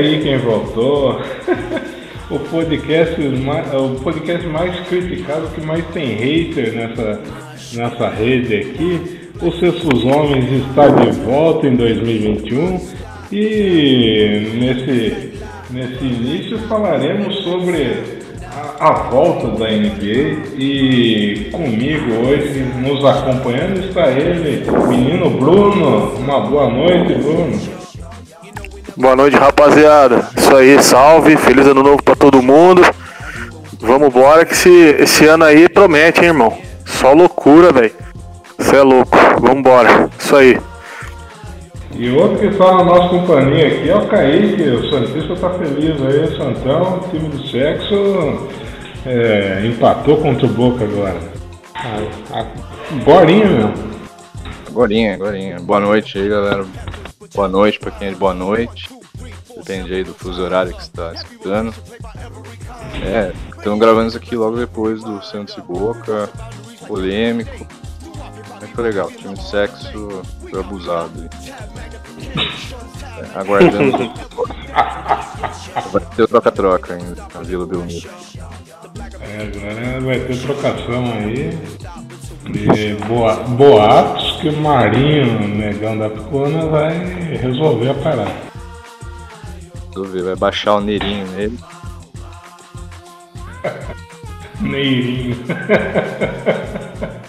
aí quem voltou. o, podcast mais, o podcast mais criticado, que mais tem hater nessa, nessa rede aqui. O Sextos Homens está de volta em 2021 e nesse, nesse início falaremos sobre a, a volta da NBA e comigo hoje, nos acompanhando, está ele, menino Bruno. Uma boa noite, Bruno. Boa noite, rapaziada. Isso aí, salve. Feliz ano novo para todo mundo. Vamos embora que esse, esse ano aí promete, hein, irmão. Só loucura, velho. Você é louco. Vambora. Isso aí. E outro que está na nossa companhia aqui é o Kaique, o Santista tá feliz aí, Santão, time do sexo, é, empatou contra o Boca agora. Agorinha mesmo. Agorinha, agorinha. Boa noite aí, galera. Boa noite para quem é de boa noite. Depende aí do fuso horário que está escutando. É, estamos gravando isso aqui logo depois do Santos e Boca, polêmico. Foi legal, time de sexo foi abusado. É, aguardando. vai ter troca-troca ainda na Vila Belmiro. É, agora vai ter trocação aí. E boa, boatos que o Marinho, negão da Picona, vai resolver a parada. Resolver, vai baixar o Neirinho nele. Neirinho.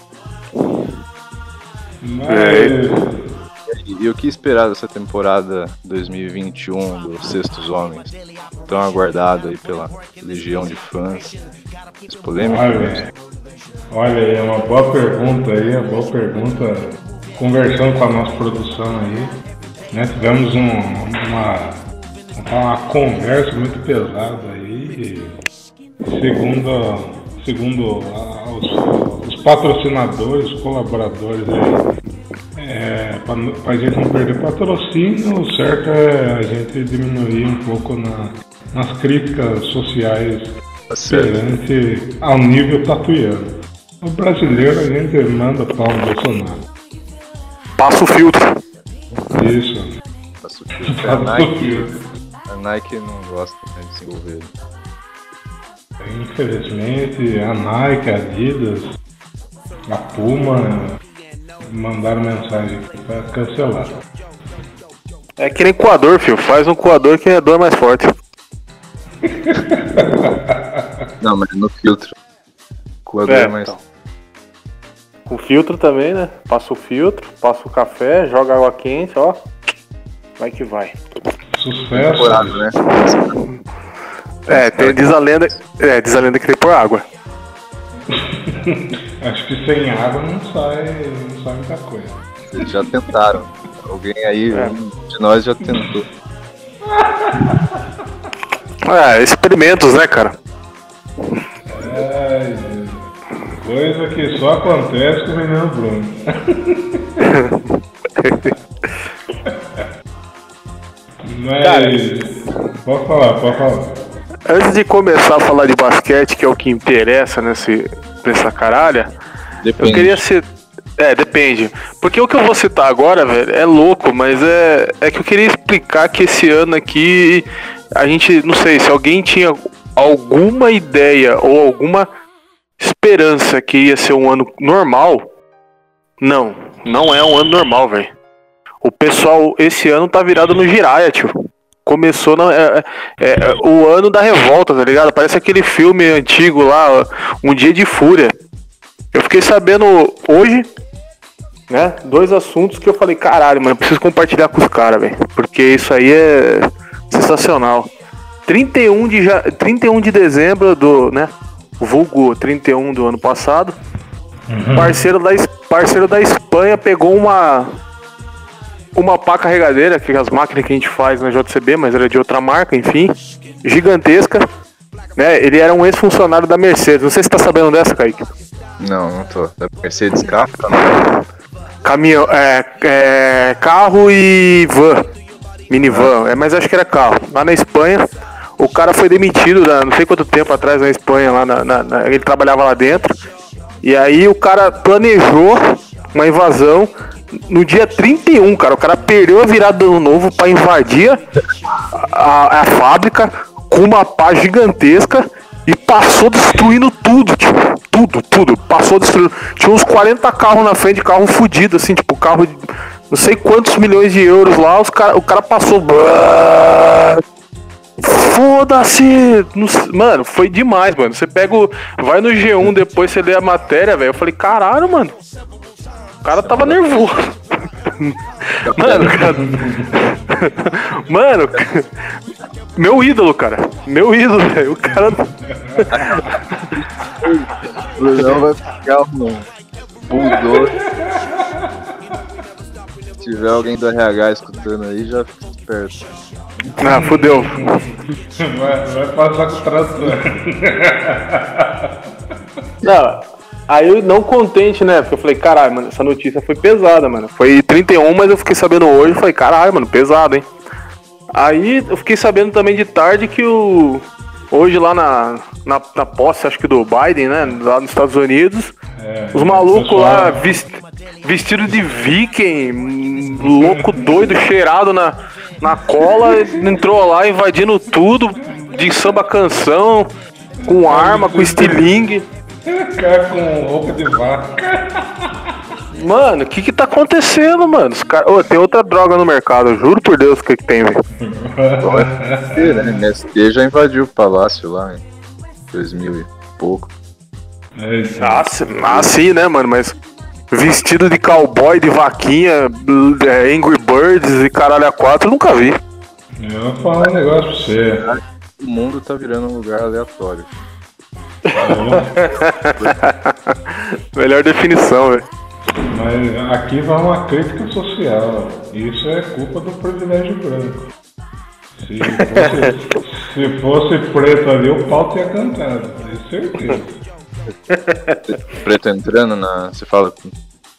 Mas. É. E o que esperar dessa temporada 2021 dos Sextos Homens? Tão aguardado aí pela legião de fãs. As polêmicas. Olha, olha aí, é uma boa pergunta aí, uma boa pergunta. Conversando com a nossa produção aí, né? Tivemos um, uma, uma conversa muito pesada aí. Segundo, segundo os, os patrocinadores, os colaboradores aí, é, para a gente não perder patrocínio, o certo é a gente diminuir um pouco na, nas críticas sociais tá perante ao nível tatuiano. O brasileiro a gente manda pau no Bolsonaro. Passa o filtro. Isso. Passa o filtro. A Nike, a Nike não gosta né, de se envolver. Infelizmente, a Nike, a Adidas, a Puma mandaram mensagem para cancelar. É que nem coador, filho. Faz um coador que é dor mais forte. Não, mas no filtro. Coador é, é mais. Então. Com filtro também, né? Passa o filtro, passa o café, joga água quente, ó. Vai que vai. Sucesso. né? É, tem, diz a lenda, é, diz a lenda que tem por água. Acho que sem água não sai, não sai muita coisa. Eles já tentaram. Alguém aí é. de nós já tentou. É, experimentos, né, cara? É, coisa que só acontece com o menino Bruno. Mas. Cara, pode falar, pode falar. Antes de começar a falar de basquete, que é o que interessa nesse, nessa caralha, depende. eu queria ser. É, depende. Porque o que eu vou citar agora, velho, é louco, mas é, é que eu queria explicar que esse ano aqui, a gente, não sei, se alguém tinha alguma ideia ou alguma esperança que ia ser um ano normal, não, não é um ano normal, velho. O pessoal esse ano tá virado no giraia, tio começou na, é, é, é, o ano da revolta, tá ligado? Parece aquele filme antigo lá, Um Dia de Fúria. Eu fiquei sabendo hoje, né? Dois assuntos que eu falei, caralho, mano, preciso compartilhar com os caras, velho. Porque isso aí é sensacional. 31 de, 31 de dezembro do, né? Vulgo 31 do ano passado. Uhum. Parceiro, da, parceiro da Espanha pegou uma uma pá carregadeira, que é as máquinas que a gente faz na JCB, mas era de outra marca, enfim, gigantesca. Né? Ele era um ex-funcionário da Mercedes. Não sei se você tá sabendo dessa, Kaique. Não, não tô. Da Mercedes carro? Caminhão, é, é, carro e van. Minivan, é, mas acho que era carro. Lá na Espanha, o cara foi demitido, né, não sei quanto tempo atrás na Espanha, lá na, na, na, ele trabalhava lá dentro. E aí o cara planejou uma invasão no dia 31, cara. O cara perdeu a virada do ano novo pra invadir a, a, a fábrica com uma pá gigantesca e passou destruindo tudo, tipo, tudo, tudo. Passou destruindo. Tinha uns 40 carros na frente, carro fudido, assim, tipo, carro de não sei quantos milhões de euros lá, os cara, o cara passou. Foda-se! Mano, foi demais, mano. Você pega o. Vai no G1 depois você lê a matéria, velho. Eu falei, caralho, mano. O cara tava nervoso. Mano, cara. Mano, meu ídolo, cara. Meu ídolo, velho. O cara. O Brunão vai ficar um bulldog. Se tiver alguém do RH escutando aí, já fica esperto. Ah, fodeu. Vai, vai passar com tração. Não, aí eu não contente, né? Porque eu falei, caralho, mano, essa notícia foi pesada, mano. Foi 31, mas eu fiquei sabendo hoje, falei, caralho, mano, pesado, hein? Aí eu fiquei sabendo também de tarde que o. Hoje lá na, na, na posse, acho que do Biden, né? Lá nos Estados Unidos, é, os malucos lá vist, vestido de viking, louco doido, cheirado na, na cola, entrou lá invadindo tudo, de samba canção, com arma, com estilingue. Cara com roupa de vaca. Mano, o que que tá acontecendo, mano? Os cara... oh, tem outra droga no mercado, juro por Deus o que que tem, velho. MST já invadiu o palácio lá em 2000 e pouco. É ah, ah, sim, né, mano? Mas vestido de cowboy, de vaquinha, é, Angry Birds e caralho a quatro, eu nunca vi. Eu vou falar um negócio pra você. O mundo tá virando um lugar aleatório. Melhor definição, velho. Mas aqui vai uma crítica social. Isso é culpa do privilégio branco. Se fosse, se fosse preto ali, o pau tinha cantado, tenho certeza. Preto entrando na. Você fala com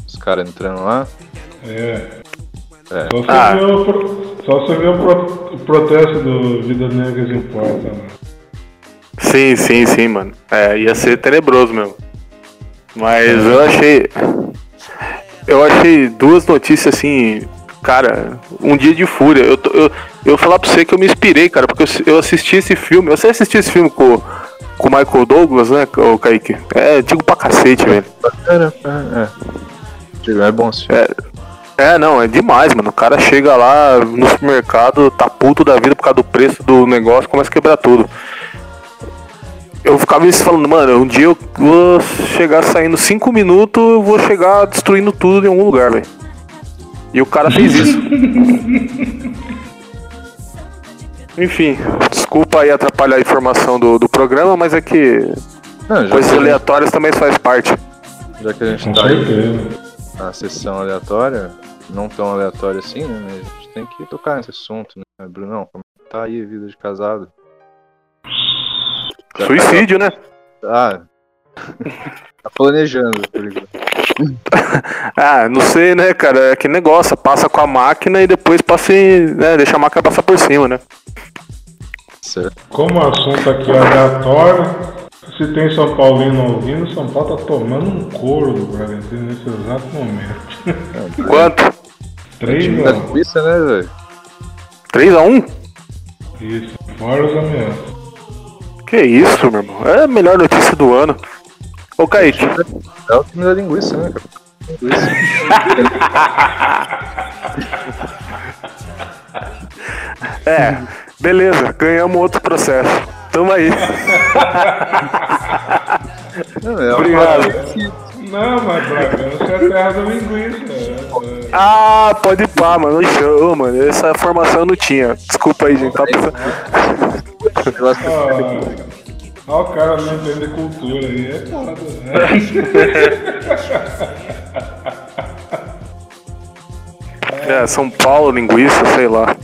os caras entrando lá? É. é. Só você ah. viu, só você viu o, pro, o protesto do Vida Negras Importa, mano. Sim, sim, sim, mano. É, ia ser tenebroso mesmo. Mas eu achei. Eu achei duas notícias assim. Cara, um dia de fúria. Eu, eu, eu vou falar pra você que eu me inspirei, cara, porque eu, eu assisti esse filme. Você assistiu esse filme com com o Michael Douglas, né, o Kaique? É, digo pra cacete, velho. É, é. é bom sim. É, é, não, é demais, mano. O cara chega lá no supermercado, tá puto da vida por causa do preço do negócio, começa a quebrar tudo. Eu ficava falando, mano, um dia eu vou chegar saindo 5 minutos, eu vou chegar destruindo tudo em algum lugar, velho. E o cara fez isso. Enfim, desculpa aí atrapalhar a informação do, do programa, mas é que Não, coisas que aleatórias gente... também faz parte. Já que a gente tá aí na sessão aleatória, não tão aleatória assim, né? Mas a gente tem que tocar nesse assunto, né, Brunão? Como tá aí a vida de casado? Suicídio, tá... né? Ah. tá planejando, por exemplo. ah, não sei, né, cara? É que negócio, passa com a máquina e depois passa em, né, deixa a máquina passar por cima, né? Certo. Como o assunto aqui é aleatório, se tem São Paulino ouvindo, São Paulo tá tomando um couro do Bragantino nesse exato momento. Quanto? 3 a 1. Isso, né, velho? 3 a 1? Isso, fora os ameaças. Que isso, meu irmão? É a melhor notícia do ano. Ô, Kaique. É o time da linguiça, né, cara? Linguiça. é, beleza, ganhamos outro processo. Tamo aí. Não, é Obrigado. Não, mas Bragança é a terra da linguiça. Ah, pode ir pá, mano. Ô, mano, essa formação eu não tinha. Desculpa aí, gente. Tá pensando... Olha o cara não entende cultura aí, é foda, né? É, São Paulo, linguiça, sei lá.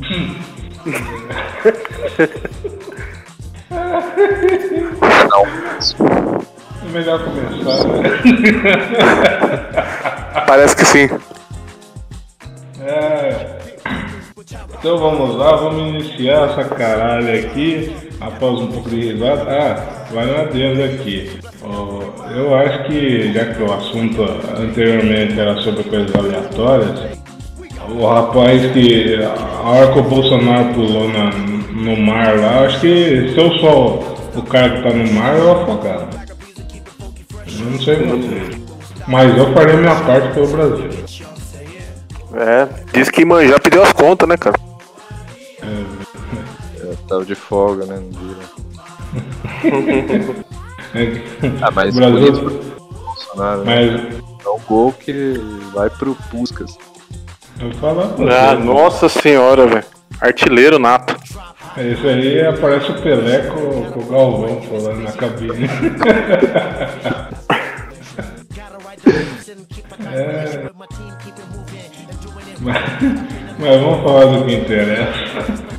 Não. É melhor começar, né? Parece que sim. É. Então vamos lá, vamos iniciar essa caralho aqui, após um pouco de risada. Ah, vai um adendo aqui. Eu acho que, já que o assunto anteriormente era sobre coisas aleatórias, o rapaz que a hora que o Bolsonaro pulou na, no mar lá, acho que se eu sou o cara que tá no mar, eu afogado. Eu não sei você. Mas eu farei minha parte pelo Brasil. É, diz que manjar pediu as contas, né, cara? É, é tava de folga, né? No dia. ah, mas Brasil... Bolsonaro, né? mas... é um gol que vai pro Puskas. Eu Ah, nossa senhora, velho. Artilheiro nato. Isso aí aparece o Pelé com, com o Galvão falando na cabine. é... mas, mas vamos falar do que interessa.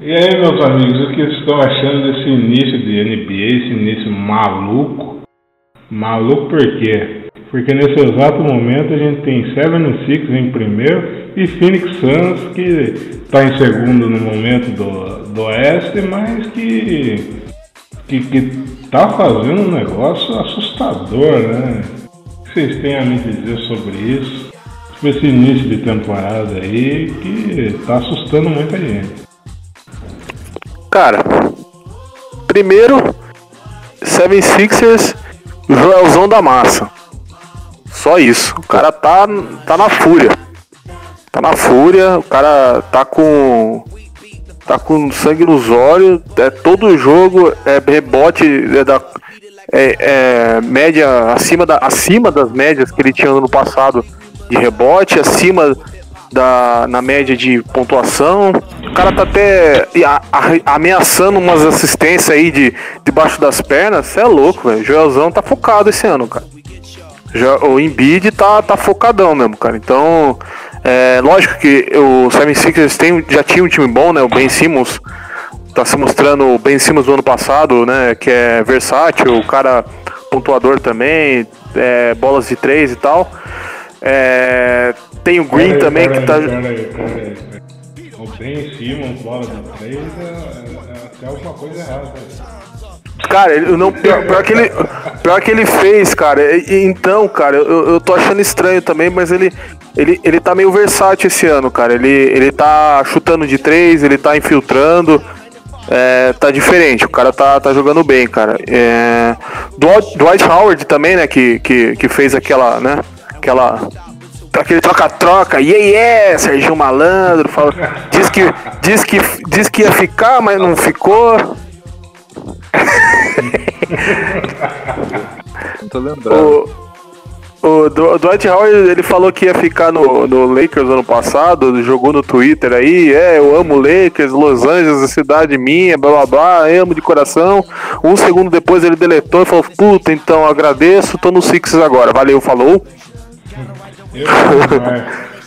E aí, meus amigos, o que vocês estão achando desse início de NBA, esse início maluco? Maluco por quê? Porque nesse exato momento a gente tem 76 em primeiro e Phoenix Suns que está em segundo no momento do, do Oeste, mas que, que, que tá fazendo um negócio assustador, né? O que vocês têm a me dizer sobre isso? Sobre esse início de temporada aí que está assustando muita gente. Cara, primeiro, Seven Sixers, Joelzão da massa. Só isso. O cara tá, tá na fúria. Tá na fúria, o cara tá com. Tá com sangue nos olhos. É, todo jogo é rebote é da. É, é, média acima, da, acima das médias que ele tinha no ano passado de rebote, acima da, na média de pontuação. O cara tá até a, a, ameaçando umas assistências aí de debaixo das pernas. Você é louco, velho. Joelzão tá focado esse ano, cara. Já, o Embiid tá, tá focadão mesmo, cara. Então, é, lógico que o 76ers tem, já tinha um time bom, né? O Ben Simmons tá se mostrando o Ben Simmons do ano passado, né? Que é versátil, o cara pontuador também, é, bolas de três e tal. É, tem o Green também que tá. O Ben Simmons, bola de três, é, é, é até alguma coisa errada. Cara, ele, não, pior, pior, que ele, pior que ele fez, cara. Então, cara, eu, eu tô achando estranho também, mas ele, ele, ele tá meio versátil esse ano, cara. Ele, ele tá chutando de três, ele tá infiltrando. É, tá diferente, o cara tá, tá jogando bem, cara. É, Dwight Howard também, né, que, que, que fez aquela, né, aquela aquele troca-troca, yeah, yeah, Serginho Malandro, fala, diz que, diz, que, diz que ia ficar, mas não ficou. Não tô lembrando. O, o Dwight Howard ele falou que ia ficar no, no Lakers ano passado, jogou no Twitter aí, é, eu amo Lakers, Los Angeles, a cidade minha, blá blá blá, amo de coração. Um segundo depois ele deletou e falou, puta, então agradeço, tô no Sixers agora. Valeu, falou. Eu,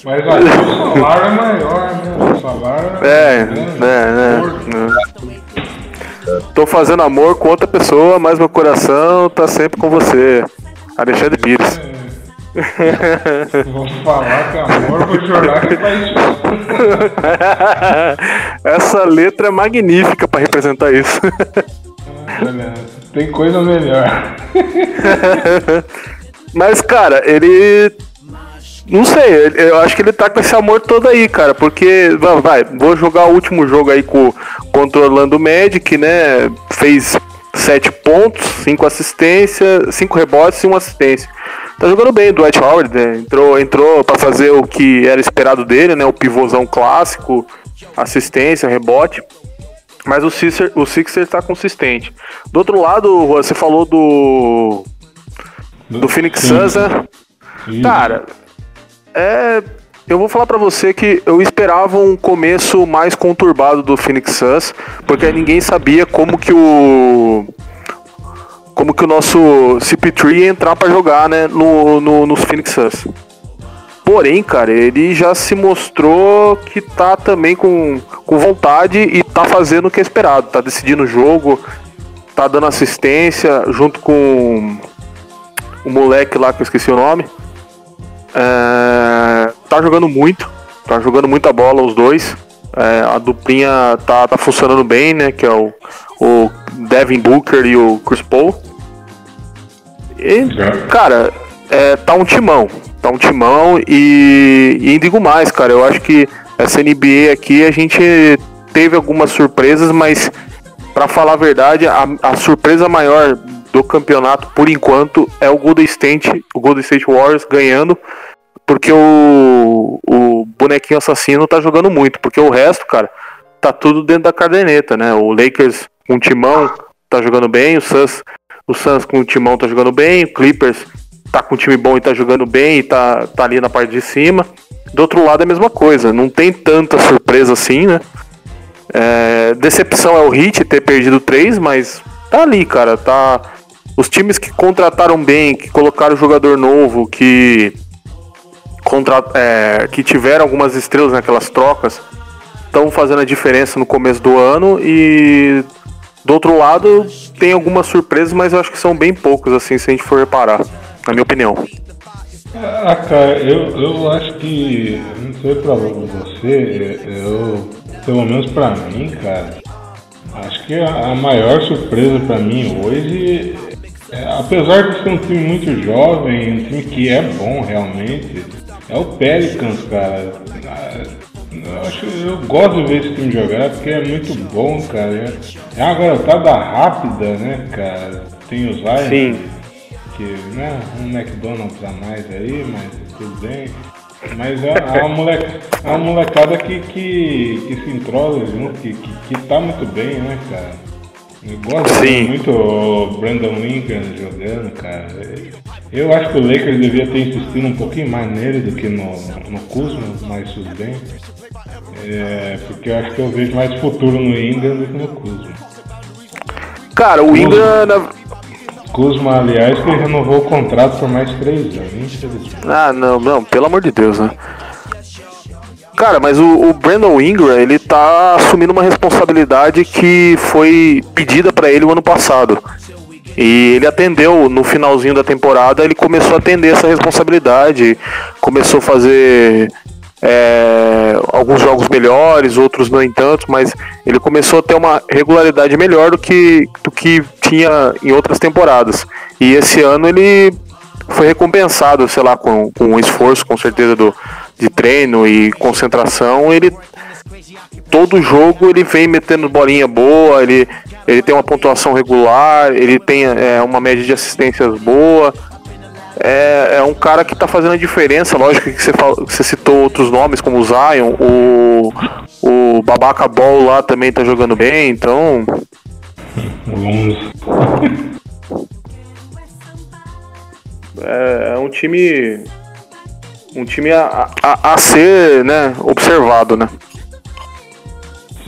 mas, o salário é maior, né? O salário é, é, né? é, é. Tô fazendo amor com outra pessoa, mas meu coração tá sempre com você. Alexandre Pires. Vou falar que amor, vou chorar que faz Essa letra é magnífica para representar isso. Tem coisa melhor. Mas, cara, ele não sei, eu acho que ele tá com esse amor todo aí, cara, porque, vai, vou jogar o último jogo aí com, contra o Orlando Magic, né? Fez sete pontos, cinco assistências, cinco rebotes e uma assistência. Tá jogando bem o Dwight Howard, né? Entrou, entrou para fazer o que era esperado dele, né? O pivôzão clássico, assistência, rebote. Mas o Sixer, o Sixer tá consistente. Do outro lado, você falou do. Do Phoenix Suns, né? Cara, é, eu vou falar para você que eu esperava um começo mais conturbado do Phoenix Suns, porque ninguém sabia como que o como que o nosso CP3 ia entrar para jogar, né, no, no, nos Phoenix Suns. Porém, cara, ele já se mostrou que tá também com, com vontade e tá fazendo o que é esperado, tá decidindo o jogo, tá dando assistência junto com o moleque lá que eu esqueci o nome. É, tá jogando muito, tá jogando muita bola os dois. É, a duplinha tá, tá funcionando bem, né? Que é o, o Devin Booker e o Chris Paul. E, cara, é, tá um timão. Tá um timão e, e digo mais, cara. Eu acho que essa NBA aqui a gente teve algumas surpresas, mas para falar a verdade, a, a, surpresa maior do campeonato por enquanto é o Golden State, o Golden State Warriors ganhando, porque o, o bonequinho assassino tá jogando muito, porque o resto, cara, tá tudo dentro da caderneta, né? O Lakers com timão tá jogando bem, o Suns, o Suns com o timão tá jogando bem, o Clippers tá com um time bom e tá jogando bem e tá, tá ali na parte de cima. Do outro lado é a mesma coisa, não tem tanta surpresa assim, né? É, decepção é o Hit ter perdido três, mas tá ali, cara. Tá. Os times que contrataram bem, que colocaram jogador novo, que contra, é, que tiveram algumas estrelas naquelas trocas, estão fazendo a diferença no começo do ano e do outro lado tem algumas surpresas, mas eu acho que são bem poucos, assim, se a gente for reparar, na minha opinião. Ah, cara, eu, eu acho que, não sei pra você, eu pelo menos para mim, cara, acho que a, a maior surpresa para mim hoje, é, apesar de ser um time muito jovem, um time que é bom realmente, é o Pelicans, cara. Eu, acho, eu gosto de ver esse time jogar porque é muito bom, cara. É uma garotada rápida, né, cara? Tem os Lions, Sim. que, né, um McDonald's a mais aí, mas tudo bem. Mas é, é, uma, moleca, é uma molecada que, que, que se entrosa junto, que, que, que tá muito bem, né, cara? Eu gosto Sim. muito o Brandon Lincoln jogando, cara. Eu acho que o Lakers devia ter insistido um pouquinho mais nele do que no, no Kuzma, mas tudo bem. É, porque eu acho que eu vejo mais futuro no Ingram do que no Kuzma. Cara, o Ingram, na, Kuzma, aliás, que renovou o contrato por mais três anos. Ah, não, não, pelo amor de Deus, né? Cara, mas o, o Brandon Ingram, ele tá assumindo uma responsabilidade que foi pedida para ele o ano passado. E ele atendeu no finalzinho da temporada, ele começou a atender essa responsabilidade, começou a fazer é, alguns jogos melhores, outros não entanto, mas ele começou a ter uma regularidade melhor do que, do que tinha em outras temporadas. E esse ano ele foi recompensado, sei lá, com, com um esforço, com certeza, do, de treino e concentração. Ele todo jogo ele vem metendo bolinha boa, ele, ele tem uma pontuação regular, ele tem é, uma média de assistências boa é, é um cara que tá fazendo a diferença. Lógico que você, fala, você citou outros nomes, como o Zion, o, o Babaca Ball lá também tá jogando bem, então. É, é um time. Um time a, a, a ser né, observado, né?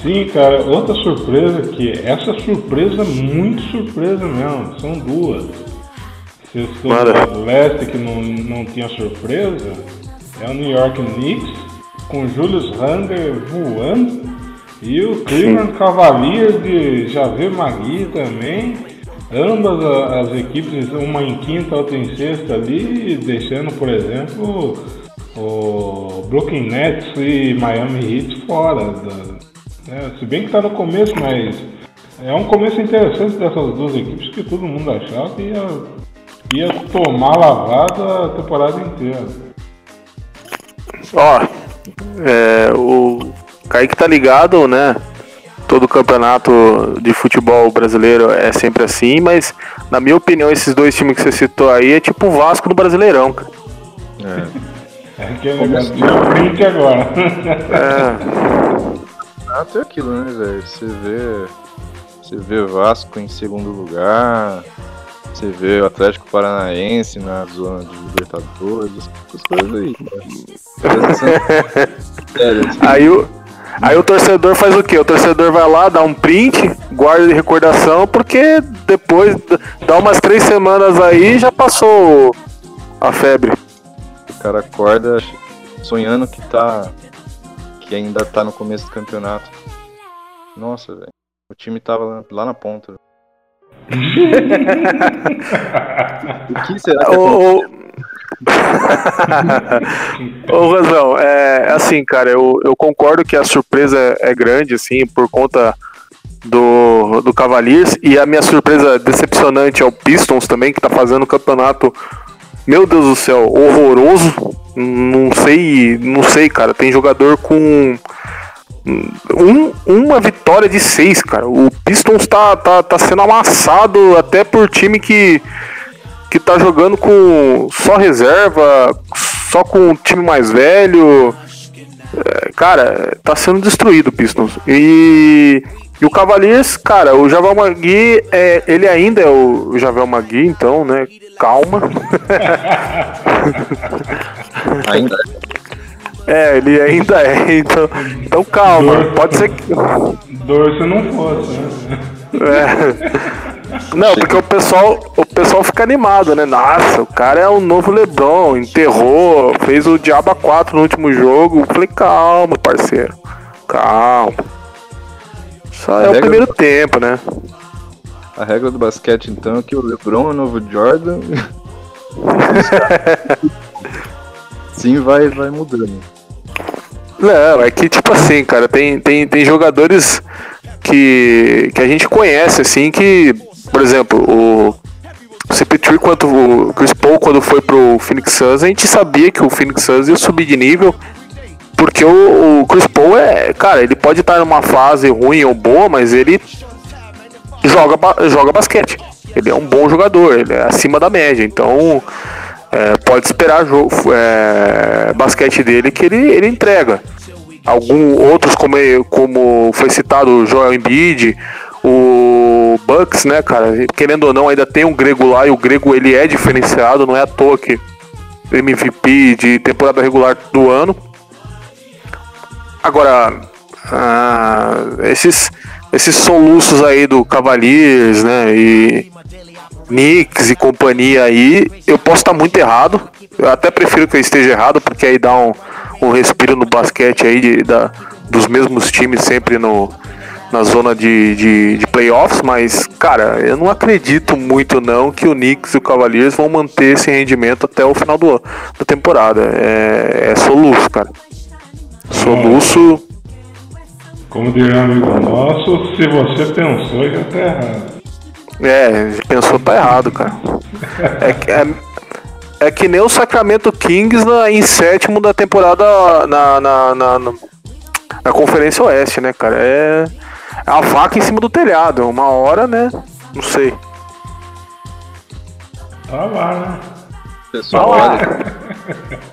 Sim, cara, outra surpresa que essa surpresa, muito surpresa mesmo, são duas. Se do leste que não, não tinha surpresa, é o New York Knicks, com Julius Randle voando, e o Cleveland Cavaliers de Javier Magui também. Ambas as equipes, uma em quinta, outra em sexta ali, deixando, por exemplo, o Brooklyn Nets e Miami Heat fora. Da, né? Se bem que está no começo, mas é um começo interessante dessas duas equipes que todo mundo achava que ia ia tomar lavada a temporada inteira. Ó, é, o Kaique tá ligado, né? Todo campeonato de futebol brasileiro é sempre assim, mas na minha opinião, esses dois times que você citou aí é tipo o Vasco do Brasileirão, cara. É. É aquele negócio de print agora. É. Até aquilo, né, velho? Você vê. Você vê Vasco em segundo lugar, você vê o Atlético Paranaense na zona de Libertadores, essas coisas aí. aí o. Aí o torcedor faz o quê? O torcedor vai lá, dá um print, guarda de recordação, porque depois dá umas três semanas aí já passou a febre. O cara acorda sonhando que tá. que ainda tá no começo do campeonato. Nossa, velho. O time tava lá na ponta o que será que Ô, Razão, é assim, cara, eu, eu concordo que a surpresa é grande, assim, por conta do, do Cavaliers, e a minha surpresa decepcionante é o Pistons também, que tá fazendo um campeonato, meu Deus do céu, horroroso. Não sei, não sei, cara. Tem jogador com um, uma vitória de seis, cara. O Pistons tá, tá, tá sendo amassado até por time que, que tá jogando com só reserva, só com um time mais velho. É, cara, tá sendo destruído o Pistons. E, e o Cavaliers, cara, o Javal Magui, é, ele ainda é o Javal Magui, então, né? Calma. ainda é. É, ele ainda é, então, então calma, Dor, pode ser que. Dor se não fosse, né? É. Não, porque o pessoal, o pessoal fica animado, né? Nossa, o cara é o novo Lebron, enterrou, fez o Diaba 4 no último jogo. Eu falei, calma, parceiro. Calma. Só é o primeiro do... tempo, né? A regra do basquete, então, é que o Lebron é o novo Jordan. Sim, vai, vai mudando. Não, é que tipo assim, cara, tem, tem, tem jogadores que, que a gente conhece, assim, que, por exemplo, o CP3 quanto o Chris Paul quando foi pro Phoenix Suns, a gente sabia que o Phoenix Suns ia subir de nível, porque o, o Chris Paul é, cara, ele pode estar numa fase ruim ou boa, mas ele joga, joga basquete. Ele é um bom jogador, ele é acima da média, então é, pode esperar jogo, é, basquete dele que ele, ele entrega. Alguns outros, como, como foi citado o Joel Embiid, Bucks, né, cara? Querendo ou não, ainda tem um grego lá e o grego ele é diferenciado, não é à toa que MVP de temporada regular do ano. Agora, ah, esses, esses soluços aí do Cavaliers, né? E Knicks e companhia aí, eu posso estar muito errado. Eu até prefiro que eu esteja errado, porque aí dá um, um respiro no basquete aí de, da, dos mesmos times sempre no, na zona de, de, de, playoffs, mas, cara, eu não acredito muito não que o Knicks e o Cavaliers vão manter esse rendimento até o final do, da temporada. É, é soluço, cara. Soluço. Como diria um amigo nosso, se você pensou, já tá errado. É, pensou tá errado, cara. É, é, é que nem o Sacramento Kings na, em sétimo da temporada na, na, na, na, na Conferência Oeste, né, cara? É, é a vaca em cima do telhado. Uma hora, né? Não sei. Tá lá, né? Pessoal, tá olha.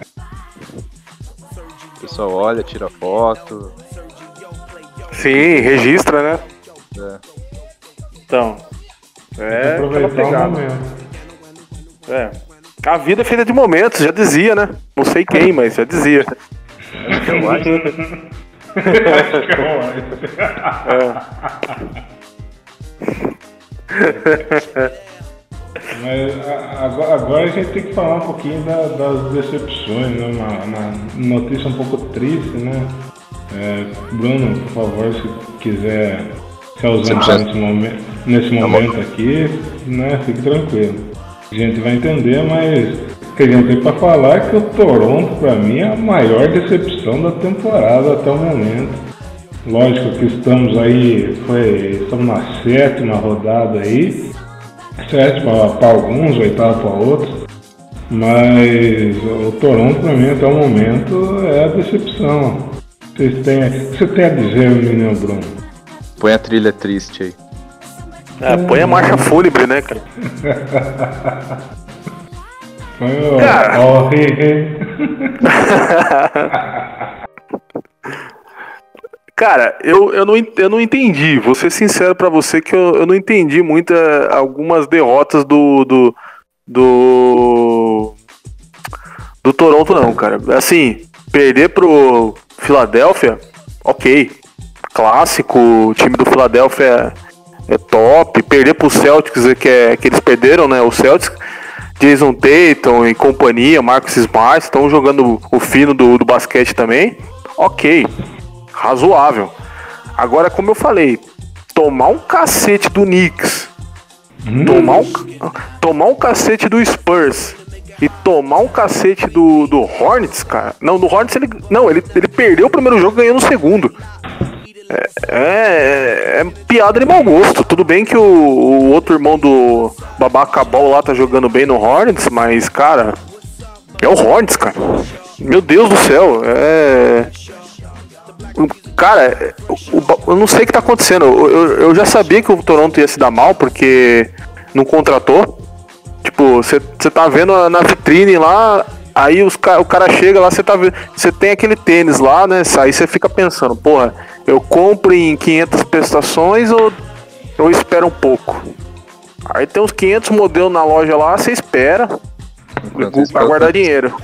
pessoal olha, tira foto. Sim, registra, né? É. Então. É, aproveitar o momento. É. A vida é feita de momentos, já dizia, né? Não sei quem, mas já dizia. Eu acho. É. Mas agora, agora, a gente tem que falar um pouquinho da, das decepções, né? Uma, uma, notícia um pouco triste, né? É, Bruno, por favor, se quiser se ausentar nesse momento, nesse momento aqui, né? Fique tranquilo. A gente vai entender, mas o que a gente tem para falar é que o Toronto, para mim, é a maior decepção da temporada até o momento. Lógico que estamos aí, foi, estamos na sétima rodada aí, sétima para alguns, oitava para outros, mas o Toronto para mim até o momento é a decepção. Vocês têm, o que você tem a dizer, menino Bruno? Põe a trilha triste aí. É, põe a marcha fúnebre, né, cara? Cara... Oh, Cara, eu, eu, não, eu não entendi. Vou ser sincero para você que eu, eu não entendi muito uh, algumas derrotas do, do. do. do Toronto, não, cara. Assim, perder pro Filadélfia, ok clássico, o time do Philadelphia é, é top, perder pro Celtics, que, é, que eles perderam, né? O Celtics, Jason Tatum e companhia, Marcus Smart, estão jogando o fino do, do basquete também. Ok, razoável. Agora, como eu falei, tomar um cacete do Knicks, hum. tomar, um, tomar um cacete do Spurs e tomar um cacete do, do Hornets, cara. Não, do Hornets ele. Não, ele, ele perdeu o primeiro jogo ganhando o segundo. É, é, é, piada de mau gosto. Tudo bem que o, o outro irmão do Babaca Ball lá tá jogando bem no Hornets, mas, cara, é o Hornets, cara. Meu Deus do céu, é. Cara, eu não sei o que tá acontecendo. Eu, eu já sabia que o Toronto ia se dar mal porque não contratou. Tipo, você tá vendo na vitrine lá, aí os, o cara chega lá, você tá. Você tem aquele tênis lá, né? Aí você fica pensando, porra, eu compro em 500 prestações ou eu espero um pouco? Aí tem uns 500 modelos na loja lá, você espera. Vai guardar dinheiro.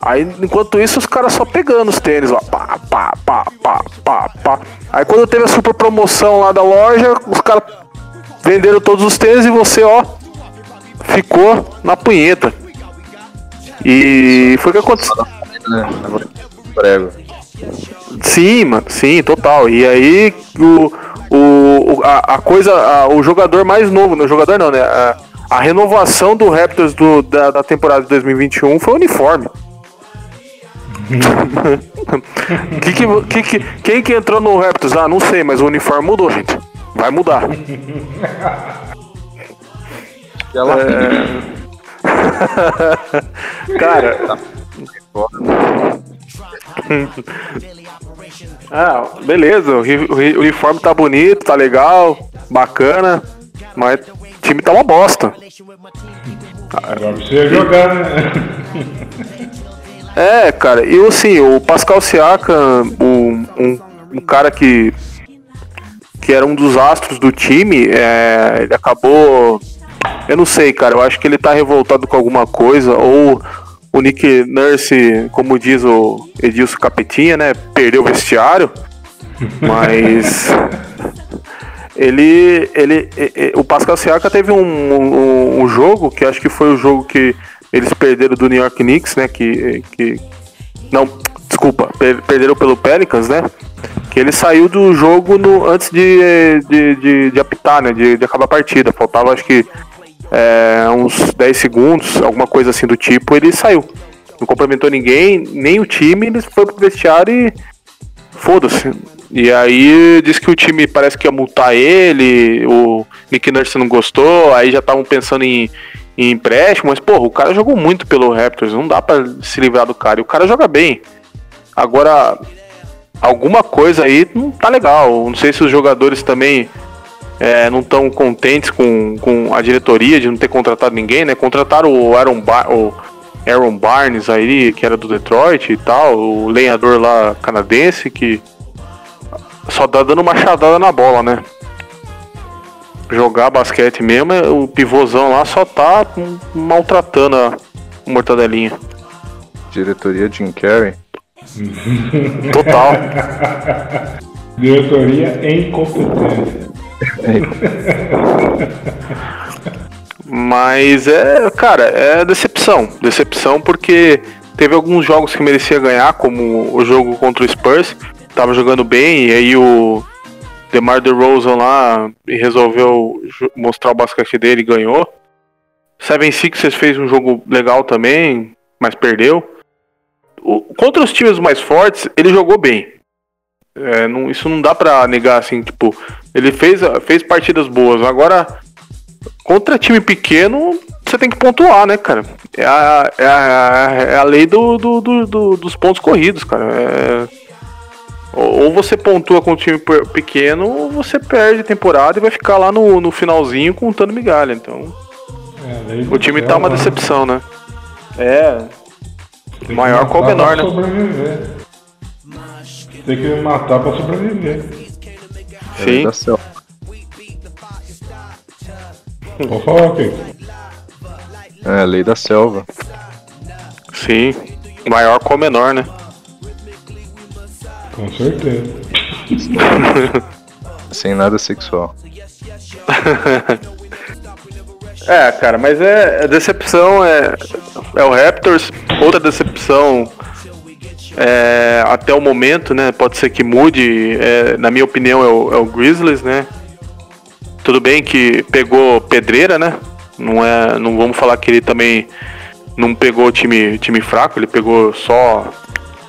Aí, enquanto isso, os caras só pegando os tênis lá. Pá, pá, pá, pá, pá, pá. Aí quando teve a super promoção lá da loja, os caras venderam todos os tênis e você, ó, ficou na punheta. E foi o que aconteceu. Sim, mano, sim, total. E aí o, o, a, a coisa, a, o jogador mais novo, não, jogador não, né? A, a renovação do Raptors do, da, da temporada de 2021 foi o uniforme. que que, que, que, quem que entrou no Raptors? Ah, não sei, mas o uniforme mudou, gente. Vai mudar. É... Cara. ah, beleza. O uniforme tá bonito, tá legal, bacana, mas o time tá uma bosta. Agora precisa jogar, né? É, cara, e assim, o Pascal Siakam, um, um, um, cara que, que era um dos astros do time, é, ele acabou. Eu não sei, cara, eu acho que ele tá revoltado com alguma coisa, ou o Nick Nurse, como diz o Edilson Capetinha, né, perdeu o vestiário, mas. ele, ele, o Pascal Siaka teve um, um, um, jogo que acho que foi o jogo que eles perderam do New York Knicks, né? Que, que não, desculpa, perderam pelo Pelicans, né? Que ele saiu do jogo no, antes de, de, de, de apitar, né? De, de acabar a partida. Faltava acho que é, uns 10 segundos, alguma coisa assim do tipo, ele saiu. Não cumprimentou ninguém, nem o time, ele foi pro vestiário e foda-se. E aí diz que o time parece que ia multar ele, o Nick Nurse não gostou, aí já estavam pensando em, em empréstimo, mas porra, o cara jogou muito pelo Raptors, não dá para se livrar do cara. E o cara joga bem. Agora, alguma coisa aí não tá legal. Não sei se os jogadores também é, não estão contentes com, com a diretoria de não ter contratado ninguém, né? Contrataram o Aaron, ba o Aaron Barnes aí, que era do Detroit e tal, o lenhador lá canadense, que só tá dando machadada na bola, né? Jogar basquete mesmo, o pivôzão lá só tá maltratando a mortadelinha. Diretoria Jim Carrey. Total. Diretoria incompetente. Mas é, cara, é decepção. Decepção porque teve alguns jogos que merecia ganhar, como o jogo contra o Spurs, tava jogando bem, e aí o DeMar DeRozan lá resolveu mostrar o basquete dele e ganhou. Seven Sixers fez um jogo legal também, mas perdeu. O, contra os times mais fortes, ele jogou bem. É, não, isso não dá pra negar, assim, tipo, ele fez, fez partidas boas. Agora, contra time pequeno, você tem que pontuar, né, cara? É a, é a, é a lei do, do, do, do dos pontos corridos, cara. É, ou você pontua com um time pequeno, ou você perde a temporada e vai ficar lá no, no finalzinho contando migalha. Então. É, o time tá uma né? decepção, né? É. Tem maior o menor, né? Sobreviver. Tem que matar pra sobreviver. Sim. Vou falar aqui. É, lei da selva. Sim. Maior com o menor, né? Com certeza. Sem nada sexual. é, cara, mas é, é decepção é, é o Raptors. Outra decepção é, até o momento, né? Pode ser que mude. É, na minha opinião, é o, é o Grizzlies, né? Tudo bem que pegou pedreira, né? Não é, não vamos falar que ele também não pegou time, time fraco, ele pegou só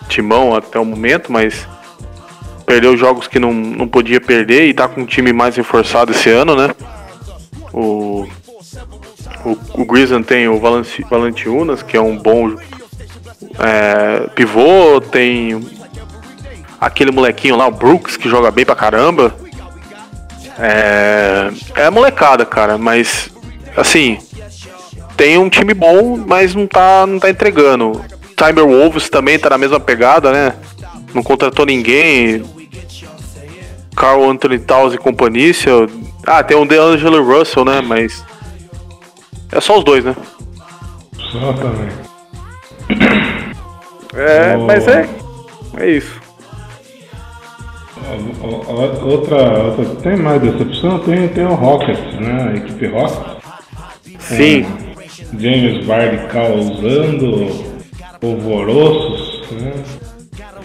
timão até o momento, mas perdeu jogos que não, não podia perder e tá com um time mais reforçado esse ano, né? O, o, o Grizzly tem o Valentiunas, que é um bom é, pivô, tem aquele molequinho lá, o Brooks, que joga bem pra caramba. É, é molecada, cara, mas assim, tem um time bom, mas não tá, não tá entregando. Wolves também tá na mesma pegada, né? Não contratou ninguém. Carl Anthony Towns e companhia. Ah, tem um DeAngelo Russell, né? Mas. É só os dois, né? Também. É, oh. mas é. É isso. Outra, outra. Tem mais decepção? Tem, tem o Rockets, né? A equipe Rockets. Sim. James Vardy causando polvorosos, né?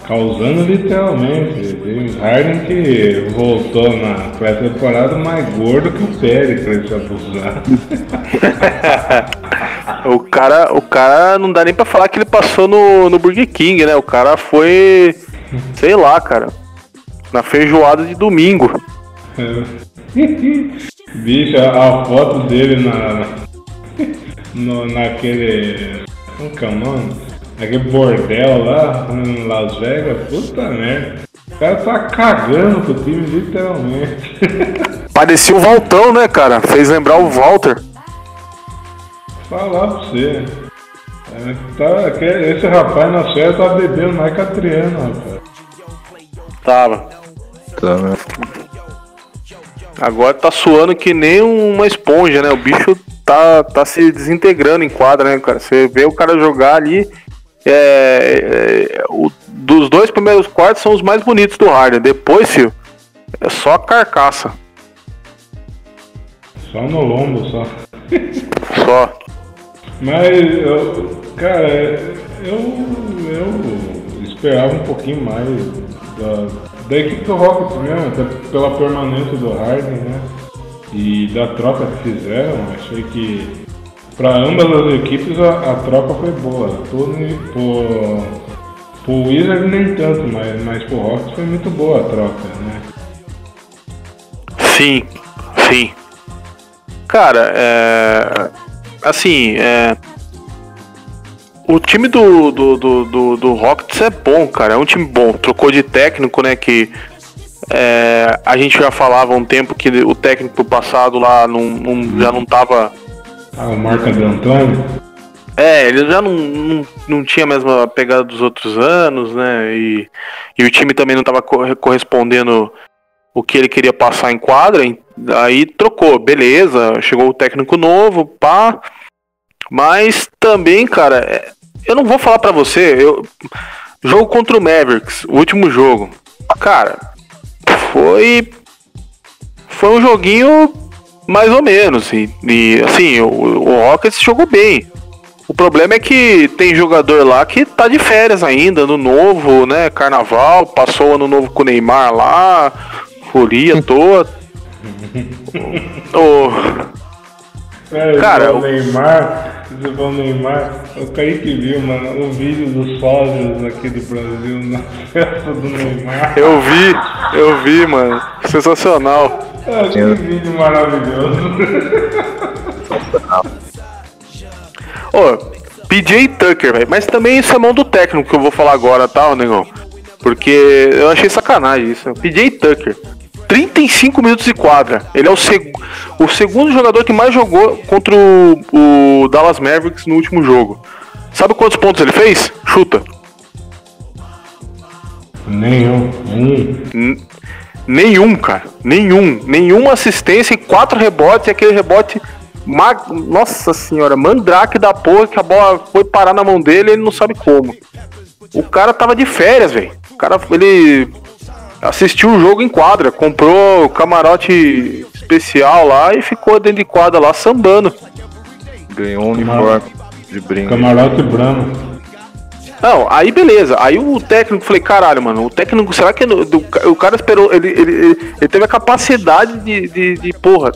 causando literalmente. James Harden que voltou na pré-temporada mais gordo que o Pérez se abusar. o cara, o cara não dá nem pra falar que ele passou no, no Burger King, né? O cara foi, sei lá, cara, na feijoada de domingo. Bicho, a, a foto dele na, no, naquele. Como que é o nome? Aquele bordel lá em Las Vegas, puta merda. O cara tá cagando pro time, literalmente. Parecia o Valtão, né, cara? Fez lembrar o Walter. Falar pra você. É, tá, esse rapaz na série tá bebendo mais que a Triana, rapaz. Tava. Tá, né? Agora tá suando que nem uma esponja, né? O bicho tá, tá se desintegrando em quadra, né, cara? Você vê o cara jogar ali é, é, o, dos dois primeiros quartos são os mais bonitos do Harden. Depois, filho, é só carcaça. Só no lombo, só. só. Mas, eu, cara, eu, eu esperava um pouquinho mais da, da equipe do Rockets mesmo, até pela permanência do Harden, né? E da troca que fizeram, achei que para ambas as equipes a, a troca foi boa. Pro, pro, pro Wizard nem tanto, mas, mas pro Rockets foi muito boa a troca, né? Sim, sim. Cara, é. Assim, é. O time do, do, do, do, do Rockets é bom, cara. É um time bom. Trocou de técnico, né? Que é, a gente já falava há um tempo que o técnico passado lá não, não já não tava ah, o Marco Antônio? É, ele já não, não, não tinha a mesma pegada dos outros anos, né? E, e o time também não estava correspondendo o que ele queria passar em quadra. Aí trocou, beleza, chegou o técnico novo, pá. Mas também, cara, é, eu não vou falar para você, eu jogo contra o Mavericks, o último jogo. Cara, foi foi um joguinho mais ou menos. E, e assim, o, o Rockets jogou bem. O problema é que tem jogador lá que tá de férias ainda, ano novo, né? Carnaval, passou ano novo com o Neymar lá, folia toda. Oh. É, cara, o Neymar, o Neymar, o Kaique viu, mano, o vídeo dos sócios aqui do Brasil na festa do Neymar. Eu vi, eu vi, mano. Sensacional. Ah, que vídeo maravilhoso. Ô, oh, PJ Tucker, velho. Mas também isso é mão do técnico que eu vou falar agora, tá, negão? Porque eu achei sacanagem isso. PJ Tucker. 35 minutos de quadra. Ele é o, seg o segundo jogador que mais jogou contra o, o Dallas Mavericks no último jogo. Sabe quantos pontos ele fez? Chuta. Nenhum. Nenhum. Nenhum, cara. Nenhum. Nenhuma assistência e quatro rebotes. E aquele rebote. Mag... Nossa senhora, mandrake da porra que a bola foi parar na mão dele e ele não sabe como. O cara tava de férias, velho. O cara, ele assistiu o jogo em quadra, comprou camarote especial lá e ficou dentro de quadra lá sambando. Ganhou um uniforme de brinco. Camarote branco. Não, aí beleza. Aí o técnico, falei, caralho, mano, o técnico, será que do, o cara esperou, ele, ele, ele, ele teve a capacidade de, de, de, porra,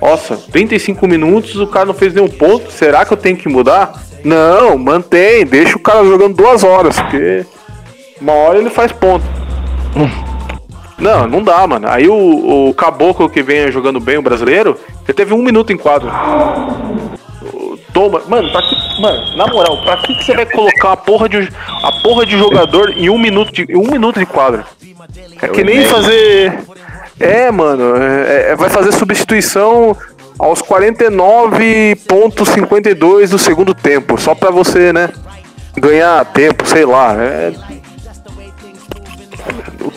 nossa, 35 minutos, o cara não fez nenhum ponto, será que eu tenho que mudar? Não, mantém, deixa o cara jogando duas horas, porque uma hora ele faz ponto. Não, não dá, mano. Aí o, o caboclo que vem jogando bem, o brasileiro, ele teve um minuto em quadro. Toma, mano, pra que, mano, na moral, pra que, que você vai colocar a porra de a porra de jogador em um minuto de um minuto de quadro? É que nem fazer. É, mano, é, é, vai fazer substituição aos 49.52 do segundo tempo, só pra você, né? Ganhar tempo, sei lá. É...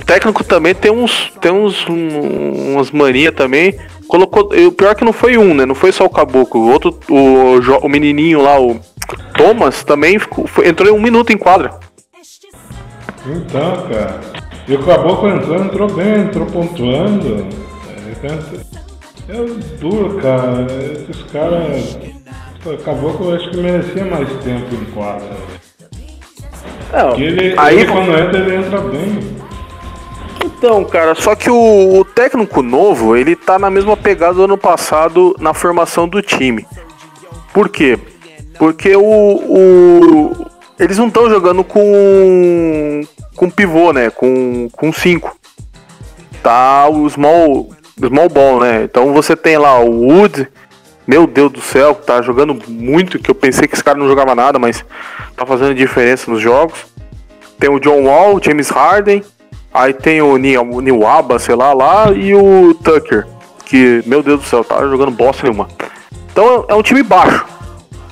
O técnico também tem uns. Tem uns. Um, umas mania também. Colocou. O pior é que não foi um, né? Não foi só o caboclo. O outro. O, o menininho lá, o Thomas, também ficou, foi, entrou em um minuto em quadra. Então, cara. E o caboclo entrou, entrou bem, entrou pontuando. É, é duro, cara. Esses caras. O caboclo eu acho que merecia mais tempo em quadra. Não, ele, aí, ele, quando entra, ele entra bem. Então, cara, só que o, o, técnico novo, ele tá na mesma pegada do ano passado na formação do time. Por quê? Porque o, o eles não estão jogando com com pivô, né? Com com cinco. Tá o small small ball, né? Então você tem lá o Wood, meu Deus do céu, tá jogando muito, que eu pensei que esse cara não jogava nada, mas tá fazendo diferença nos jogos. Tem o John Wall, James Harden, aí tem o Niwaba, sei lá, lá, e o Tucker, que, meu Deus do céu, tá jogando bosta nenhuma. Então é um time baixo.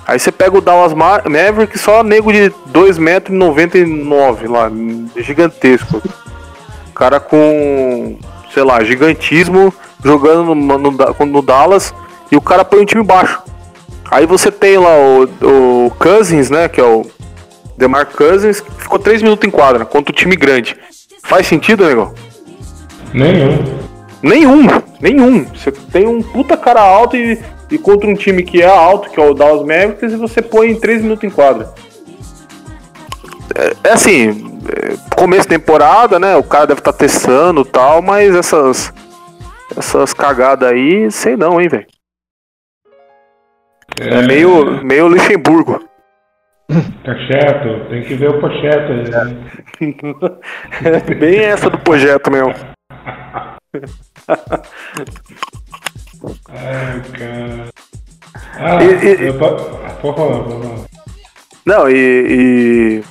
Aí você pega o Dallas Maverick, só nego de 2,99m lá, gigantesco. Cara com, sei lá, gigantismo, jogando no, no, no Dallas e o cara põe um time baixo. Aí você tem lá o, o Cousins, né? Que é o Demar Cousins, que ficou 3 minutos em quadra contra o time grande. Faz sentido, negão? Nenhum. Nenhum, nenhum. Você tem um puta cara alto e, e contra um time que é alto, que é o Dallas Mavericks, e você põe 3 minutos em quadra. É, é assim, é, começo de temporada, né? O cara deve estar tá testando e tal, mas essas essas cagadas aí, sei não, hein, velho. É, é meio, meio Luxemburgo. Pocheto, tem que ver o Pocheto aí. Né? Bem essa do projeto mesmo. Ai, cara. Ah, e, e, eu... Por favor, por favor. Não, e,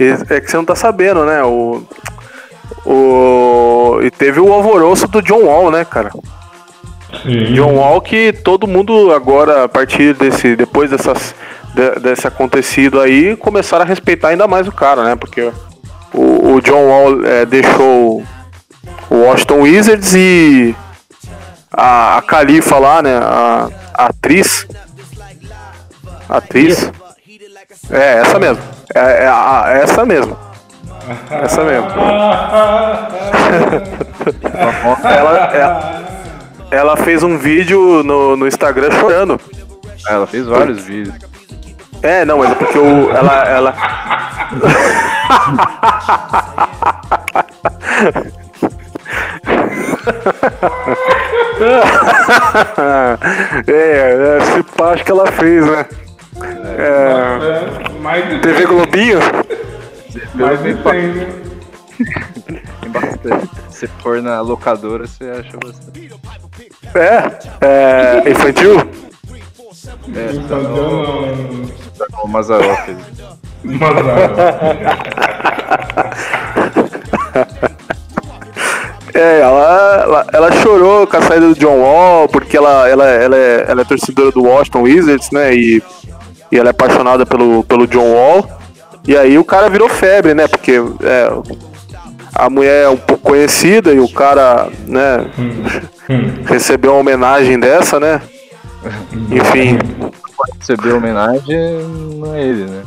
e, É que você não tá sabendo, né? O. O. E teve o alvoroço do John Wall, né, cara? Sim. John Wall que todo mundo agora, a partir desse. Depois dessas, de, desse acontecido aí, começaram a respeitar ainda mais o cara, né? Porque o, o John Wall é, deixou o Washington Wizards e a, a Califa lá, né? A, a atriz. A atriz. É, essa mesmo. É, é a, essa mesmo. Essa mesmo. ela, ela, ela, fez um vídeo no, no Instagram chorando. Ela fez vários vídeos. É, não, mas é porque o, ela. ela... é, esse pá acho que ela fez, né? É, mais TV Globinho? Mais depende. Tem bastante. Se for na locadora, você acha bastante. É? É. Infantil? É, não. Tá Mazarop. Mazarop. É, ela, ela, ela, chorou com a saída do John Wall, porque ela, ela, ela, é, ela é torcedora do Washington Wizards, né? E, e ela é apaixonada pelo, pelo John Wall. E aí o cara virou febre, né? Porque é, a mulher é um pouco conhecida e o cara, né, hum. Hum. recebeu uma homenagem dessa, né? Enfim. Receber homenagem não é ele, né?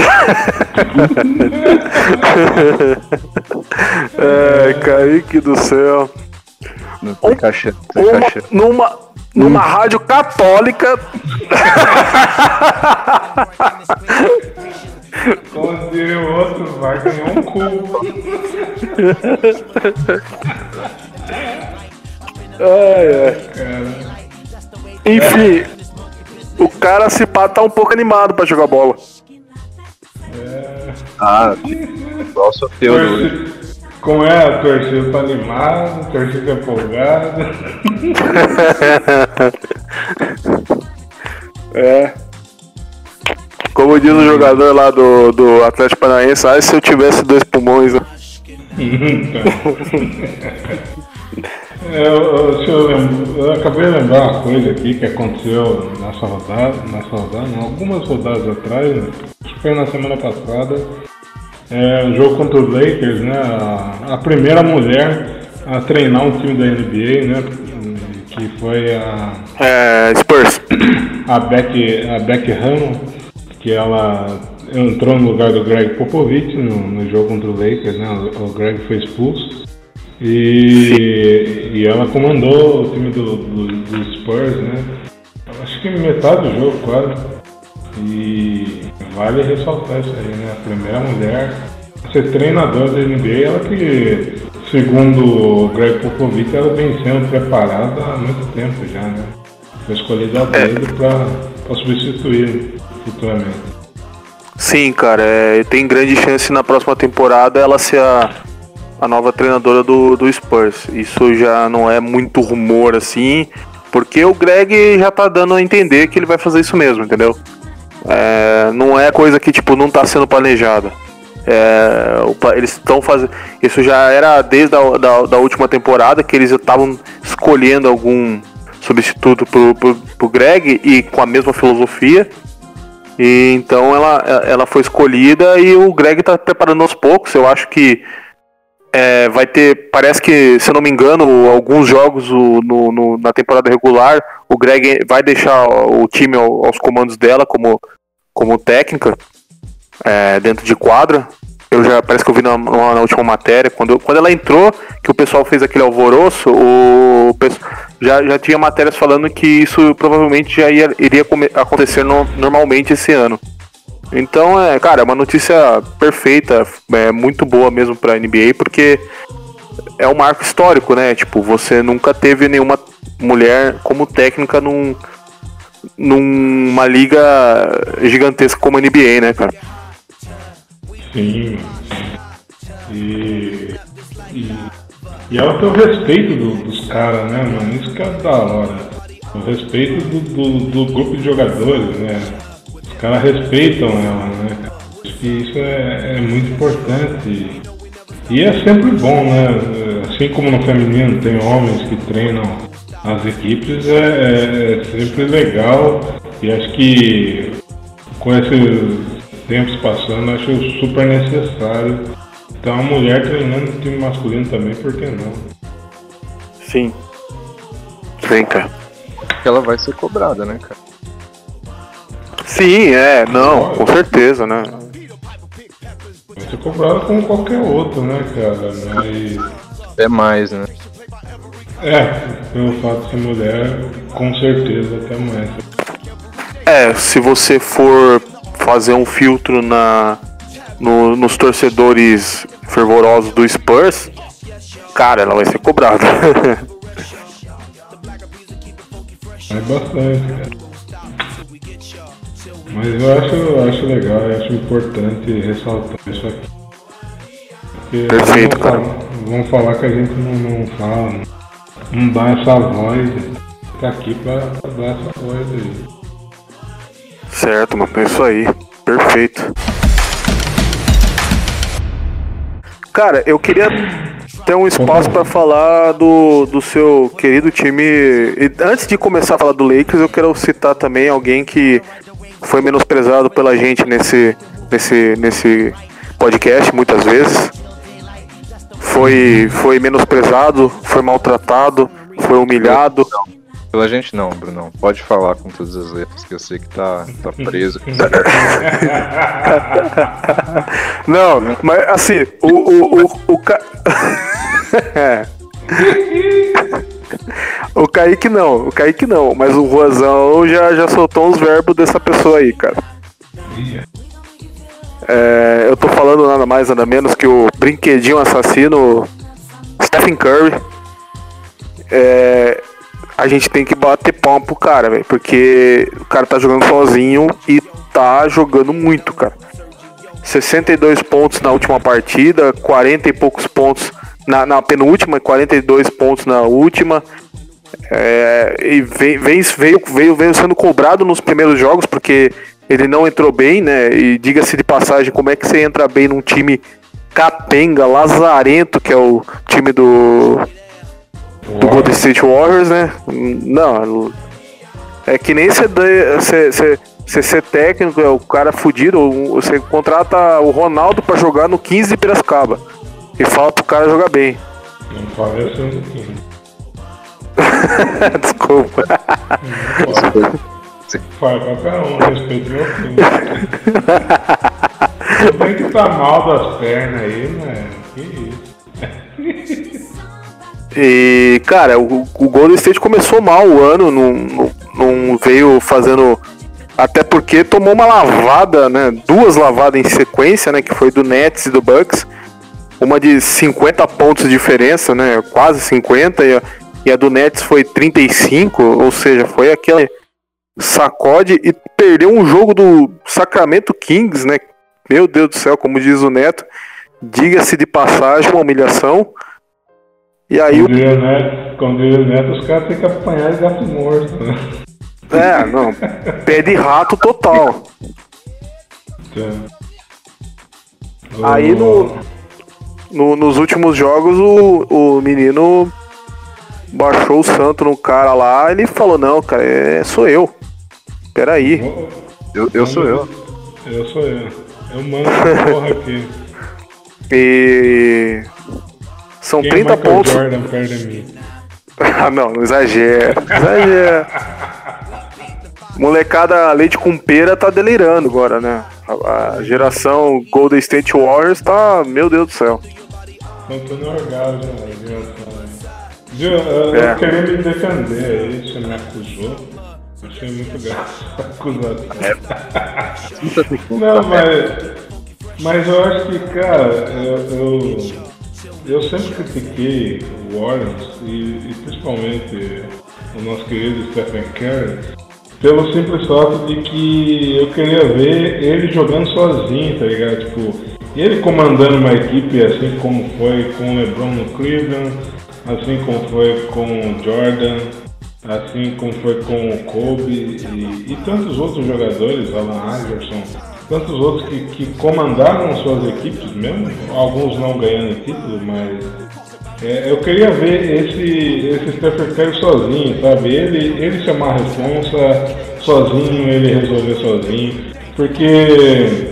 é, Kaique do céu. Não tem caixa, tem uma, caixa. Numa, numa hum. rádio católica. Como diria o outro, vai ganhar um cu. ai, ai. Cara. Enfim. o cara se pá tá um pouco animado pra jogar bola. É... Ah, igual o sorteio do. Como é a torcida tá animada, a torcida empolgada. é. Como diz o jogador lá do, do Atlético Paranaense, ah, se eu tivesse dois pulmões. Né? eu, eu, eu, acabei de lembrar uma coisa aqui que aconteceu nessa rodada, nessa rodada, algumas rodadas atrás, né? acho que foi na semana passada, é, o jogo contra os Lakers, né? A, a, primeira mulher a treinar um time da NBA, né? Que foi a. É, Spurs. A Beck, a Beck Hammond, que ela entrou no lugar do Greg Popovich no, no jogo contra o Lakers, né? O, o Greg foi expulso. E, e ela comandou o time do, do, do Spurs, né? Acho que metade do jogo quase. E vale ressaltar isso aí, né? A primeira mulher a ser treinadora da NBA, ela que, segundo o Greg Popovich, ela vem sendo preparada há muito tempo já, né? Foi escolhida a dedo é. para substituir futuramente. Sim, cara, é, tem grande chance na próxima temporada ela ser a, a nova treinadora do, do Spurs. Isso já não é muito rumor assim, porque o Greg já tá dando a entender que ele vai fazer isso mesmo, entendeu? É, não é coisa que tipo não está sendo planejada. É, eles estão fazendo. Isso já era desde a da, da última temporada que eles estavam escolhendo algum substituto pro, pro, pro Greg e com a mesma filosofia. E então ela, ela foi escolhida e o Greg está preparando aos poucos. Eu acho que é, vai ter, parece que, se eu não me engano, alguns jogos no, no, na temporada regular, o Greg vai deixar o time aos comandos dela como, como técnica é, dentro de quadra. Eu já parece que eu vi na, na, última matéria, quando, quando ela entrou, que o pessoal fez aquele alvoroço, o, já, já tinha matérias falando que isso provavelmente já ia, iria acontecer no, normalmente esse ano. Então, é, cara, é uma notícia perfeita, é muito boa mesmo pra NBA, porque é um marco histórico, né? Tipo, você nunca teve nenhuma mulher como técnica num, numa liga gigantesca como a NBA, né, cara? Sim. E, e, e tem o respeito do, dos caras, né, mano? Isso que é da hora. O respeito do, do, do grupo de jogadores, né? Caras respeitam ela, né? Acho que isso é, é muito importante. E é sempre bom, né? Assim como no feminino tem homens que treinam as equipes, é, é, é sempre legal. E acho que com esses tempos passando, acho super necessário. Então a mulher treinando o time masculino também, por que não? Sim. Vem cá. Ela vai ser cobrada, né, cara? Sim, é, não, com certeza, né? Vai ser cobrado como qualquer outro, né, cara? Mas. É mais, né? É, pelo fato de ser mulher, com certeza até mais. É, se você for fazer um filtro na no, nos torcedores fervorosos do Spurs, cara, ela vai ser cobrada. é bastante, cara. Mas eu acho, eu acho legal, eu acho importante ressaltar isso aqui. Porque Perfeito, vão cara. Falar, vão falar que a gente não, não fala, não dá essa voz. Tá aqui pra, pra dar essa voz aí. Certo, mano, é isso aí. Perfeito. Cara, eu queria ter um espaço para falar do, do seu querido time. E antes de começar a falar do Lakers, eu quero citar também alguém que foi menosprezado pela gente nesse, nesse, nesse podcast muitas vezes. Foi, foi menosprezado, foi maltratado, foi humilhado. Pela gente não, Bruno. Pode falar com todas as letras, que eu sei que tá, tá preso. não, mas assim, o. o, o, o ca... O Kaique não, o Kaique não, mas o Ruazão já, já soltou uns verbos dessa pessoa aí, cara. É, eu tô falando nada mais, nada menos que o brinquedinho assassino Stephen Curry. É, a gente tem que bater palma pro cara, velho. Porque o cara tá jogando sozinho e tá jogando muito, cara. 62 pontos na última partida, 40 e poucos pontos na, na penúltima, 42 pontos na última. É, e vem, vem, veio, veio, veio sendo cobrado nos primeiros jogos, porque ele não entrou bem, né? E diga-se de passagem, como é que você entra bem num time capenga, lazarento, que é o time do, do Golden State Warriors, né? Não, é que nem você, você, você ser técnico, é o cara fudido, você contrata o Ronaldo para jogar no 15 de Piracicaba e fala pro cara jogar bem. Não parece um 15. Desculpa. Faz qualquer um, respeito meu filho. Tem que estar tá mal das pernas aí, né? Que isso. E, cara, o, o Golden State começou mal o ano, não, não, não veio fazendo até porque tomou uma lavada, né? Duas lavadas em sequência, né? Que foi do Nets e do Bucks. Uma de 50 pontos de diferença, né? Quase 50. E a, e a do Nets foi 35. Ou seja, foi aquele sacode e perdeu um jogo do Sacramento Kings, né? Meu Deus do céu, como diz o Neto. Diga-se de passagem, uma humilhação. E aí quando o. Neto, quando o Neto, os caras têm que apanhar de gato morto, né? É, não. Pé de rato total. Aí no, no, nos últimos jogos o, o menino baixou o santo no cara lá ele falou, não, cara, é, sou eu. Peraí. Eu, eu sou eu. Eu sou eu. Eu mando essa porra aqui. E. São Quem 30 pontos. Jordan perde mim? ah, não, não exagera. Exagera. Molecada leite com pera tá delirando agora, né? A, a geração Golden State Warriors tá. Meu Deus do céu. Tô no orgasmo, né, geração. Viu, eu, é. eu queria me defender aí, você me acusou. Achei muito graça acusado. É. Não, mas. Mas eu acho que, cara, eu, eu, eu sempre critiquei o Warriors e, e principalmente o nosso querido Stephen Curry pelo simples fato de que eu queria ver ele jogando sozinho, tá ligado? Tipo, ele comandando uma equipe assim como foi com o LeBron no Cleveland, assim como foi com o Jordan, assim como foi com o Kobe e, e tantos outros jogadores, Alan Iverson, tantos outros que, que comandaram suas equipes mesmo, alguns não ganhando título, mas é, eu queria ver esse, esse Stephen Curry sozinho, sabe? Ele, ele chamar a responsa sozinho, ele resolver sozinho. Porque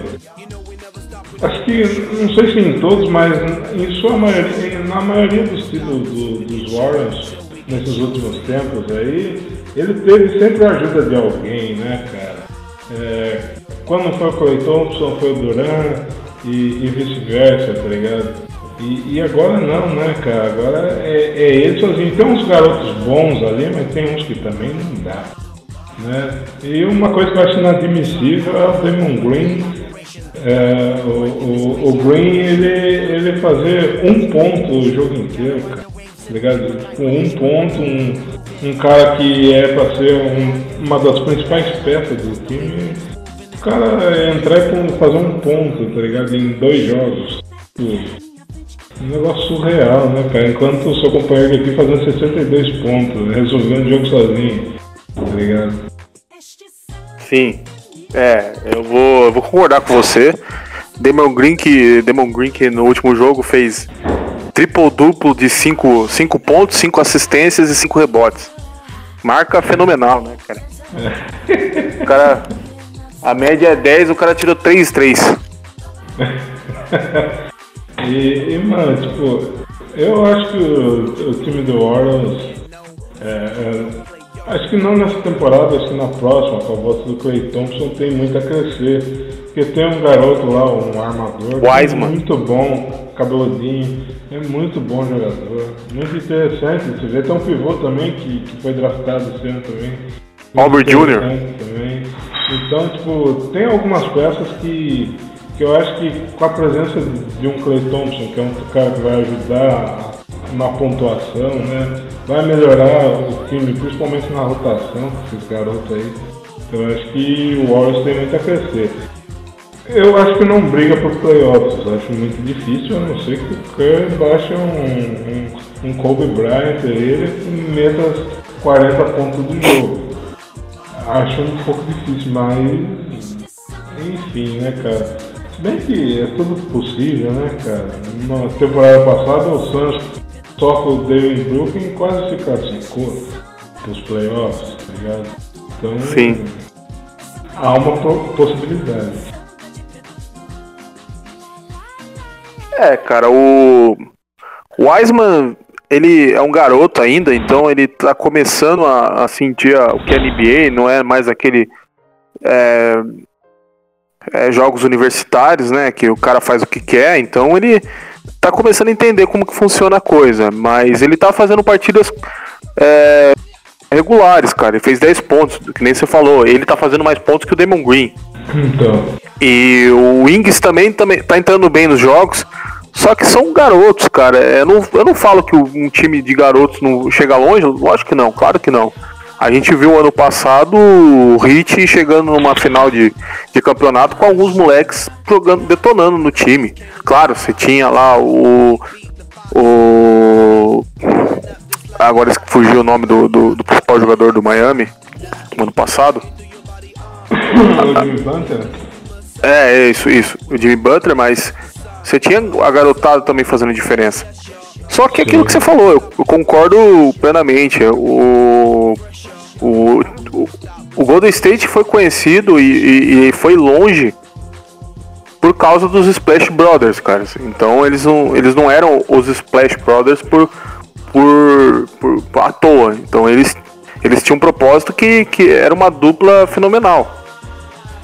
acho que, não sei se em todos, mas em sua maioria, na maioria dos títulos do, dos Warriors, nesses últimos tempos aí, ele teve sempre a ajuda de alguém, né, cara? É, quando foi o Clay Thompson, foi o Duran e, e vice-versa, tá ligado? E, e, agora não, né, cara? Agora é, é ele sozinho. Tem uns garotos bons ali, mas tem uns que também não dá. Né? E uma coisa que eu acho inadmissível é o Damon Green. É, o, o, o, Green ele, ele fazer um ponto o jogo inteiro, cara. Tá ligado? Com um ponto, um, um cara que é para ser um, uma das principais peças do time. O cara entrar e fazer um ponto, tá ligado? Em dois jogos. Um negócio surreal, né, cara? Enquanto o seu companheiro aqui fazendo 62 pontos, resolvendo o jogo sozinho, tá ligado? Sim. É, eu vou, eu vou concordar com você. Demon Green que, Demon Green que no último jogo fez triple duplo de 5 cinco, pontos, 5 assistências e 5 rebotes. Marca fenomenal, né, cara? É. O cara. A média é 10, o cara tirou 3 3. E, e, mano, tipo, eu acho que o, o time do Warriors. É, é, acho que não nessa temporada, acho que na próxima, com a volta do Clay Thompson, tem muito a crescer. Porque tem um garoto lá, um armador, é muito bom, cabeludinho, é muito bom jogador, muito interessante. Você vê, tem um pivô também que, que foi draftado esse ano também. Albert Jr. Também. Então, tipo, tem algumas peças que que eu acho que com a presença de um Clay Thompson, que é um cara que vai ajudar na pontuação, né? Vai melhorar o time, principalmente na rotação, esses garotos aí. Então eu acho que o Warriors tem muito a crescer. Eu acho que não briga por playoffs, acho muito difícil, a não ser que o Curry baixe um, um, um Kobe Bryant ele e meta 40 pontos de jogo. Acho um pouco difícil, mas enfim, né, cara? Se bem que é tudo possível, né, cara? Na temporada passada o Santos só com o Devin Brooklyn quase se classificou nos playoffs, tá ligado? Então Sim. há uma possibilidade. É, cara, o Wiseman, ele é um garoto ainda, então ele tá começando a, a sentir a, o que é NBA, não é mais aquele é, é, jogos universitários, né, que o cara faz o que quer, então ele tá começando a entender como que funciona a coisa, mas ele tá fazendo partidas é, regulares, cara, ele fez 10 pontos, que nem você falou, ele tá fazendo mais pontos que o Damon Green. Então, E o Wings também, também tá entrando bem nos jogos. Só que são garotos, cara. Eu não, eu não falo que um time de garotos não chega longe, lógico que não, claro que não. A gente viu ano passado o Hit chegando numa final de, de campeonato com alguns moleques jogando, detonando no time. Claro, você tinha lá o. O. Agora fugiu o nome do, do, do principal jogador do Miami no ano passado. o Jimmy Butler, É, é isso, isso. O Jimmy Butler, mas você tinha a garotada também fazendo diferença. Só que aquilo que você falou, eu, eu concordo plenamente. O, o, o, o Golden State foi conhecido e, e- e foi longe por causa dos Splash Brothers, cara. Então eles não, eles não eram os Splash Brothers por, por, por, por à toa. Então eles, eles tinham um propósito que, que era uma dupla fenomenal.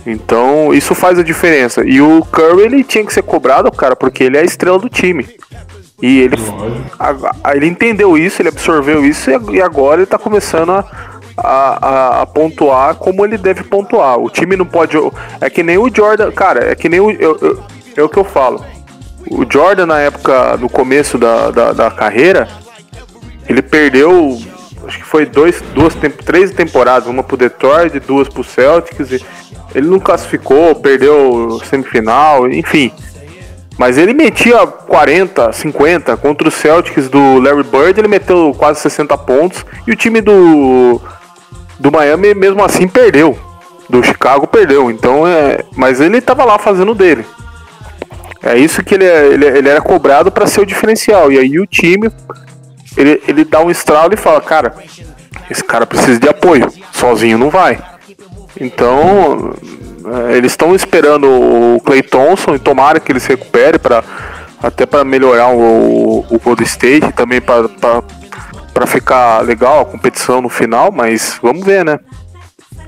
Então, isso faz a diferença. E o Curry, ele tinha que ser cobrado, cara, porque ele é a estrela do time. E ele, lógico. a- ele entendeu isso, ele absorveu isso e agora ele tá começando a, a, a- a pontuar como ele deve pontuar. O time não pode. É que nem o Jordan. Cara, é que nem o. eu- eu- é o que eu falo. O Jordan, na época, no começo da, da, da carreira, ele perdeu. Acho que foi dois, duas, três temporadas, uma pro Detroit, duas pro Celtics. E ele não classificou, perdeu semifinal, enfim. Mas ele metia 40, 50 contra os Celtics do Larry Bird, ele meteu quase 60 pontos e o time do do Miami mesmo assim perdeu. Do Chicago perdeu. Então é, mas ele tava lá fazendo dele. É isso que ele, é- ele, ele era cobrado para ser o diferencial. E aí o time ele, ele dá um estralo e fala, cara, esse cara precisa de apoio, sozinho não vai. Então, é, eles estão esperando o Clay Thompson e tomara que ele se recupere para até para melhorar o, o Golden State, também para ficar legal a competição no final, mas vamos ver, né?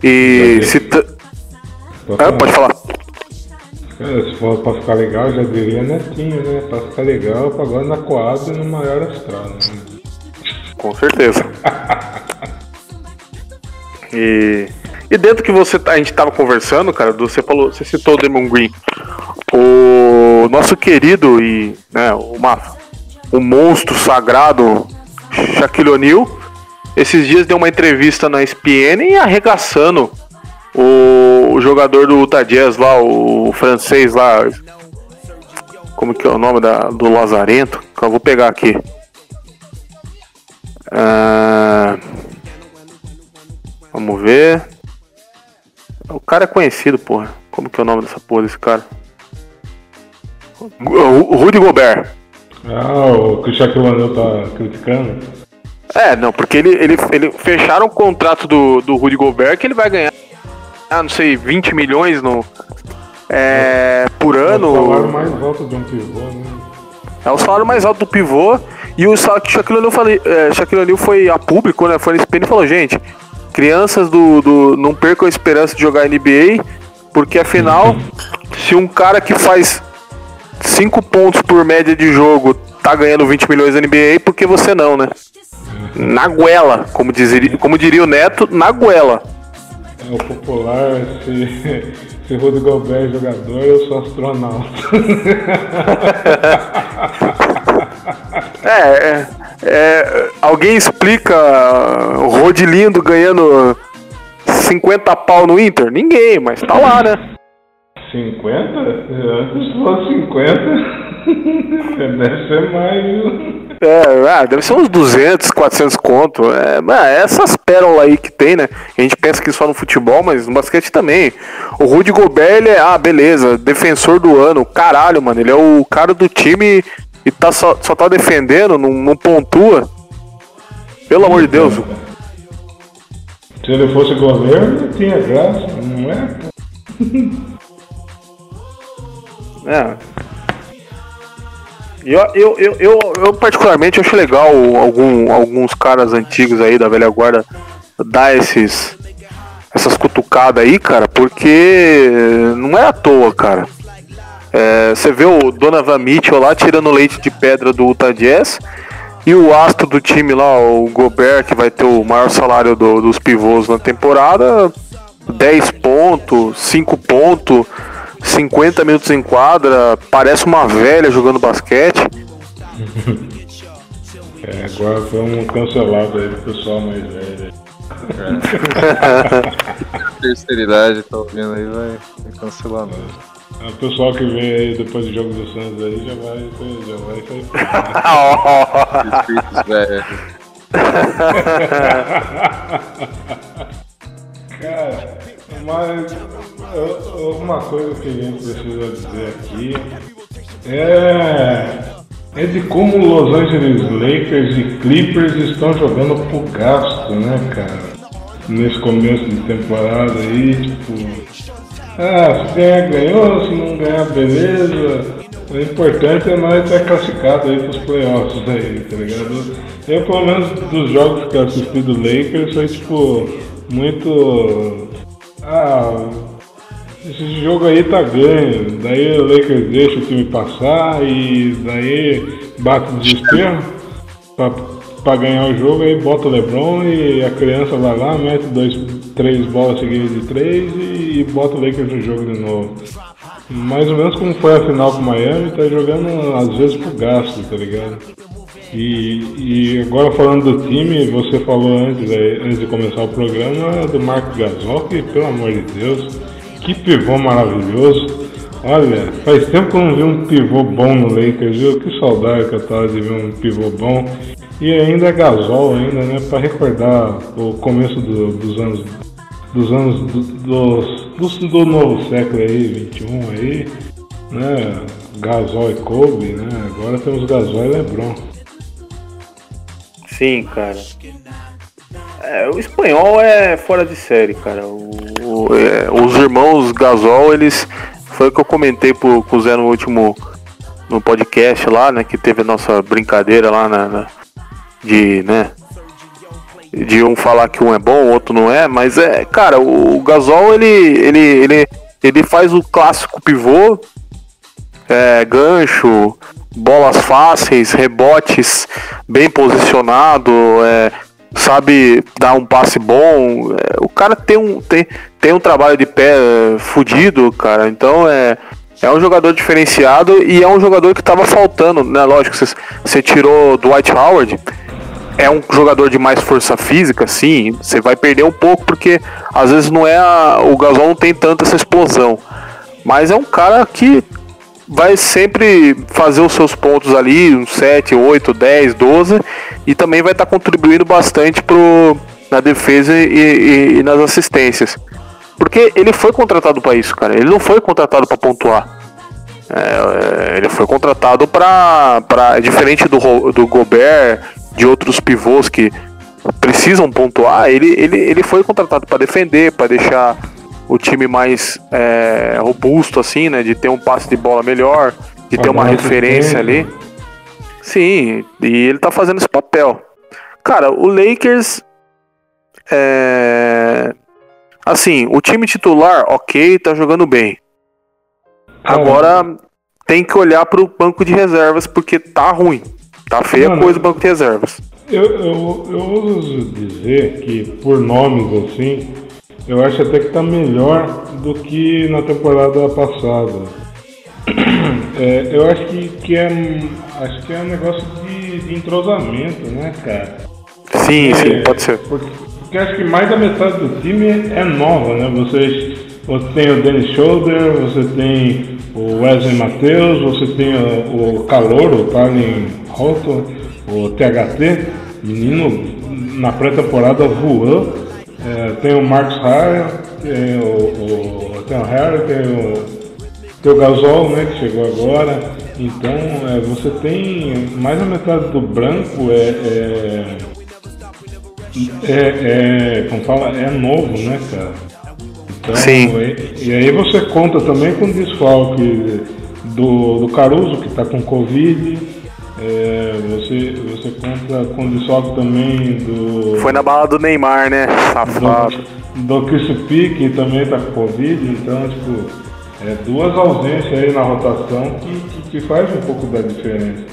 E se t- Ah, pode falar. É, se for pra ficar legal, já diria netinho, né? Pra ficar legal, agora na coada e no maior astral, né? Com certeza. E, e dentro que você tá- a gente tava conversando, cara, você falou, você citou o Demon Green. O nosso querido e né, uma, o monstro sagrado Shaquille O'Neal, esses dias deu uma entrevista na ESPN e arregaçando o, jogador do Utah Jazz lá, o francês lá, como que é o nome da, do Lazarento? Eu vou pegar aqui. Ah, vamos ver. O cara é conhecido, porra. Como que é o nome dessa porra desse cara? Rudy Gobert. Ah, o que o Shaquille O'Neal tá criticando? É, não, porque ele, ele, ele fecharam o contrato do, do Rudy Gobert que ele vai ganhar, ah, não sei, 20 milhões no, é, por É o salário ano. mais alto de um pivô, né? É o salário mais alto do pivô. E o salário que o Shaquille O'Neal, falei, é, Shaquille O'Neal foi a público, né? Foi na SPN e falou, gente, crianças do, do. não percam a esperança de jogar NBA, porque afinal, se um cara que faz 5 pontos por média de jogo tá ganhando 20 milhões NBA, por que você não, né? Na goela, como, dizeria, como diria o Neto, na goela. É o popular, se, se Rudy Gobert é jogador, eu sou astronauta. É, é, É, alguém explica o Rodilindo ganhando 50 pau no Inter? Ninguém, mas tá lá, né? 50? Antes fosse 50. Deve ser mais, viu? É, ah, deve ser uns 200, 400 conto. É, é, essas pérolas aí que tem, né? A gente pensa que só no futebol, mas no basquete também. O Rudy Gobert, ele é, ah, beleza, defensor do ano. Caralho, mano, ele é o cara do time e tá só, só tá defendendo, não, não pontua. Pelo amor de Deus. Se ele fosse goleiro, tinha graça, não é? É. Eu, eu, eu, eu, eu particularmente acho legal algum, alguns caras antigos aí da velha guarda dar esses essas cutucadas aí, cara, porque não é à toa, cara. É, você vê o Donovan Mitchell lá tirando leite de pedra do Utah Jazz e o astro do time lá, o Gobert, que vai ter o maior salário do, dos pivôs na temporada, 10 pontos, 5 pontos 50 minutos em quadra, parece uma velha jogando basquete. é, agora vamos cancelado aí pro pessoal mais velho. É. Terceira tá ouvindo aí, vai, vai cancelar mesmo. O pessoal que vem aí depois do jogo do Santos aí já vai, já vai sair. Espíritos velho. Cara, mas uma coisa que a gente precisa dizer aqui é, é de como Los Angeles Lakers e Clippers estão jogando pro gasto, né, cara? Nesse começo de temporada aí, tipo. Ah, se ganhar, ganhou, se não ganhar, beleza. O importante é nós estar classificado aí pros playoffs aí, tá ligado? Eu, pelo menos, dos jogos que eu assisti do Lakers, foi tipo, muito. Ah, esse jogo aí tá ganho. Daí o Lakers deixa o time passar e daí bate o desespero pra, pra ganhar o jogo, aí bota o Lebron e a criança vai lá, mete dois, três bolas seguidas de três e, e bota o Lakers no jogo de novo. Mais ou menos como foi a final com o Miami, tá jogando às vezes pro gasto, tá ligado? E, e agora falando do time, você falou antes, antes de começar o programa do Marco Gasol, que pelo amor de Deus, que pivô maravilhoso. Olha, faz tempo que eu não vi um pivô bom no Lakers, viu? Que saudade que eu tava de ver um pivô bom. E ainda é Gasol ainda, né? Para recordar o começo do, dos anos dos anos do, dos, do, do, novo século aí, 21 aí, né? Gasol e Kobe, né? Agora temos Gasol e LeBron. Sim, cara. É, o espanhol é fora de série, cara. O, o, é, os irmãos Gasol, eles. Foi o que eu comentei pro, com Zé no último. No podcast lá, né? Que teve a nossa brincadeira lá na, na de, né? De um falar que um é bom, o outro não é, mas é, cara, o, o Gasol ele, ele, ele, ele faz o clássico pivô, é, gancho, bolas fáceis, rebotes bem posicionado, é, sabe dar um passe bom. É, o cara tem um, tem, tem um trabalho de pé é, fudido, cara. Então é, é um jogador diferenciado e é um jogador que tava faltando, né? Lógico, você, tirou White Howard. É um jogador de mais força física, sim. Você vai perder um pouco porque às vezes não é a, o Gasol não tem tanta essa explosão. Mas é um cara que vai sempre fazer os seus pontos ali, uns 7, 8, 10, 12, e também vai estar tá contribuindo bastante pro, na defesa e, e, e, nas assistências. Porque ele foi contratado para isso, cara. Ele não foi contratado para pontuar. É, é, ele foi contratado para. Diferente do, do Gobert, de outros pivôs que precisam pontuar, ele, ele, ele foi contratado para defender, para deixar o time mais é, robusto, assim, né? De ter um passe de bola melhor, de ter uma referência ali. Sim, e ele tá fazendo esse papel. Cara, o Lakers. É... Assim, o time titular, ok, tá jogando bem. Agora tem que olhar pro banco de reservas porque tá ruim. Tá feia a coisa o banco de reservas. Eu, eu, eu ouso dizer que, por nomes assim, eu acho até que está melhor do que na temporada passada. É, eu acho que, que é, acho que é um negócio de de entrosamento, né, cara? Sim, sim, pode ser. Porque, porque acho que mais da metade do time é nova, né? Vocês, você tem o Dennis Schroeder, você tem o Wesley Matheus, você tem o, o Calor, o Tallin Roto, o THT, menino na pré-temporada voou. É, tem o Marcos Harry, tem o, o, tem o Harry, tem o, tem o Gasol, né, que chegou agora. Então é, você tem mais da metade do branco é, é, é, é como fala, é novo, né, cara? Então, Sim. E, e aí você conta também com o desfalque do, do Caruso, que está com Covid. É, você, você conta com o desfalque também do. Foi na bala do Neymar, né? Safado. Do, do Chris P, que também está com Covid. Então, tipo, é duas ausências aí na rotação que, que, que faz um pouco da diferença.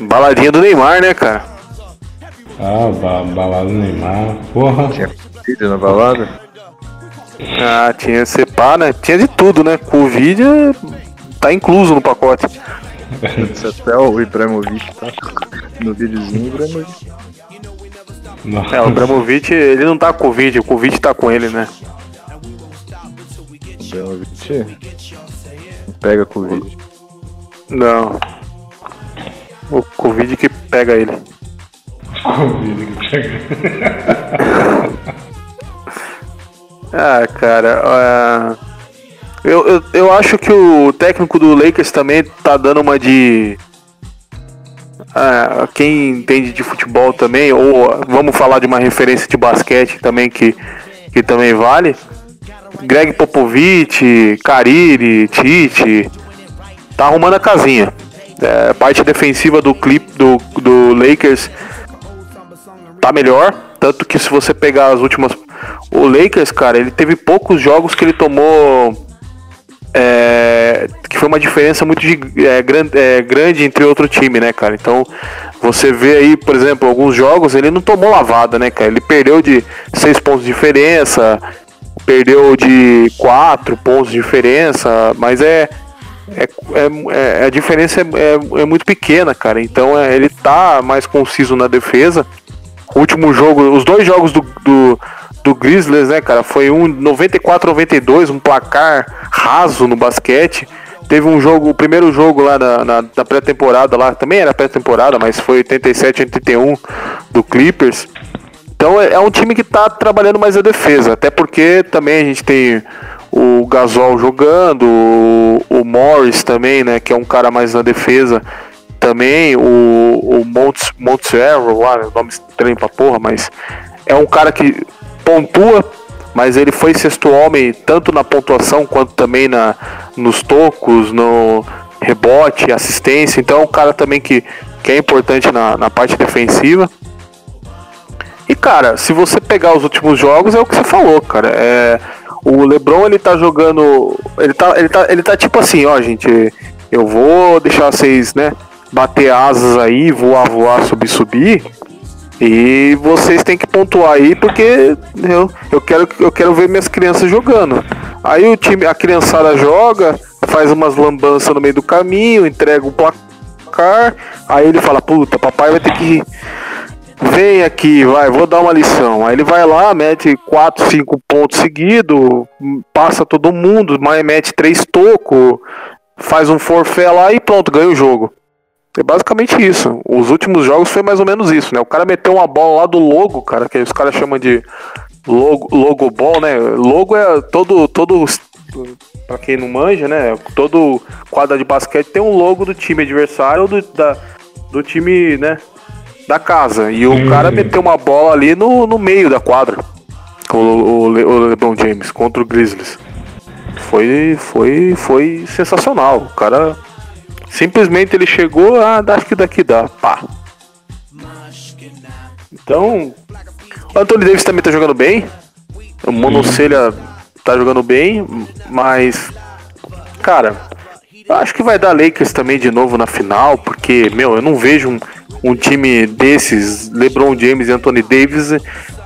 Baladinha do Neymar, né, cara? Ah, ba balada do Neymar, porra. Tinha vídeo na balada? Ah, tinha CEPA, né? Tinha de tudo, né? Covid tá incluso no pacote. Se até o Ibrahimovic tá no videozinho, o Ibrahimovic. É, o Abramovic, ele não tá com Covid, o Covid tá com ele, né? O Ibrahimovic pega Covid. Não. O Covid que pega ele. Covid que pega. Ah, cara, ah, eu, eu, eu acho que o técnico do Lakers também tá dando uma de. Ah, quem entende de futebol também, ou vamos falar de uma referência de basquete também que, que também vale. Greg Popovich, Cariri, Tite, tá arrumando a casinha. É, parte defensiva do clipe do, do Lakers tá melhor. Tanto que se você pegar as últimas. O Lakers, cara, ele teve poucos jogos que ele tomou. É, que foi uma diferença muito de- é, gran- é, grande entre outro time, né, cara? Então, você vê aí, por exemplo, alguns jogos, ele não tomou lavada, né, cara? Ele perdeu de 6 pontos de diferença, perdeu de 4 pontos de diferença, mas é. É, é- é- a diferença é, é- é muito pequena, cara. Então é, ele tá mais conciso na defesa. O último jogo, os dois jogos do, do, do Grizzlies, né, cara, foi um 94-92, um placar raso no basquete. Teve um jogo, o primeiro jogo lá na, na, na pré-temporada lá, também era pré-temporada, mas foi 87-81 do Clippers. Então é, é um time que tá trabalhando mais a defesa, até porque também a gente tem o Gasol jogando, o, o Morris também, né, que é um cara mais na defesa também, o, o Montes, Montserrat, lá, nome estranho pra porra, mas é um cara que pontua, mas ele foi sexto homem tanto na pontuação quanto também na, nos tocos, no rebote, assistência, então é um cara também que, que é importante na, na parte defensiva. E cara, se você pegar os últimos jogos, é o que você falou, cara. É, o LeBron ele tá jogando, ele tá, ele tá, ele tá tipo assim, ó, gente, eu vou deixar vocês, né, bater asas aí, voar, voar, subir, subir. E vocês têm que pontuar aí porque eu, eu quero eu quero ver minhas crianças jogando. Aí o time, a criançada joga, faz umas lambanças no meio do caminho, entrega o placar, aí ele fala: "Puta, papai vai ter que Vem aqui, vai, vou dar uma lição. Aí ele vai lá, mete 4, 5 pontos seguidos, passa todo mundo, mete 3 tocos, faz um forfé lá e pronto, ganha o jogo. É basicamente isso. Os últimos jogos foi mais ou menos isso, né? O cara meteu uma bola lá do logo, cara, que os caras chamam de logo, logo ball, né? Logo é todo, todo pra quem não manja, né? Todo quadra de basquete tem um logo do time adversário ou do, da, do time, né? Da casa. E o Hum. cara meteu uma bola ali no, no meio da quadra. O, o, o LeBron James contra o Grizzlies. Foi, foi, foi sensacional. O cara simplesmente ele chegou, ah, acho que daqui dá. Pá. Então, o Anthony Davis também tá jogando bem. O Monocelha tá jogando bem, mas cara, acho que vai dar Lakers também de novo na final, porque, meu, eu não vejo um, um time desses, LeBron James e Anthony Davis,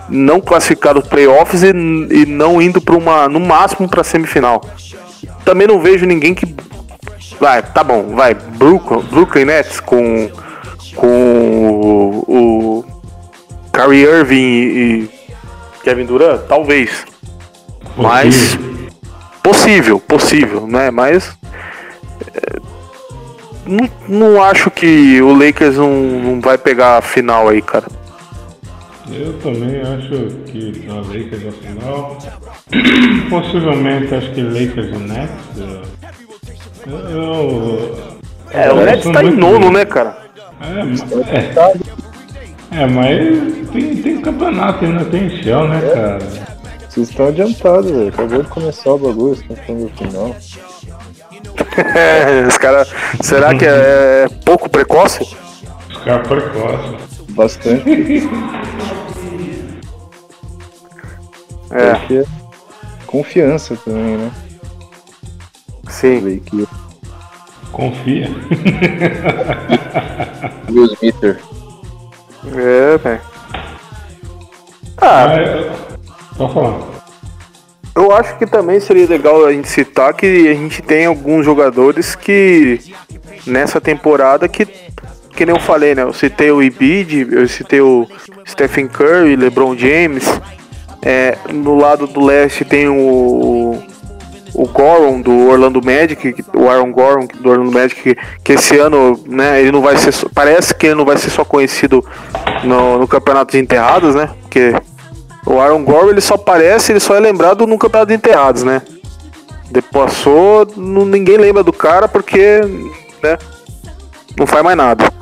não classificado para playoffs e, e não indo para uma, no máximo para semifinal. Também não vejo ninguém que Vai, tá bom, vai. Brooklyn, Brooklyn Nets com, com o, o Kyrie Irving e Kevin Durant? Talvez. Mas. Possível, possível, né? Mas. É, não, não acho que o Lakers não, não vai pegar a final aí, cara. Eu também acho que a Lakers a final. Possivelmente acho que Lakers e Nets. Eu, é, o Nets tá em nono, né, cara? É, é, é, mas tem, tem campeonato ainda, tem chão, né, cara? Vocês estão adiantados, velho. Acabou de começar o bagulho, estão falando do final. Os caras. Será que é, é pouco precoce? Os caras precoce. Bastante. é. Porque confiança também, né? Sim. Que... Confia. Will Smith. É, velho. Ah. Pode falar. Eu acho que também seria legal a gente citar que a gente tem alguns jogadores que nessa temporada que que nem eu falei, né? Eu citei o Ibid, eu citei o Stephen Curry, LeBron James. É, no lado do leste tem o o Goron do Orlando Magic, o Aaron Goron do Orlando Magic, que, esse ano, né, ele não vai ser, parece que ele não vai ser só conhecido no, no campeonato de enterradas, né? Porque o Aaron Gore ele só aparece, ele só é lembrado no campeonato de enterrados, né? Depois passou, não, ninguém lembra do cara porque, né? Não faz mais nada.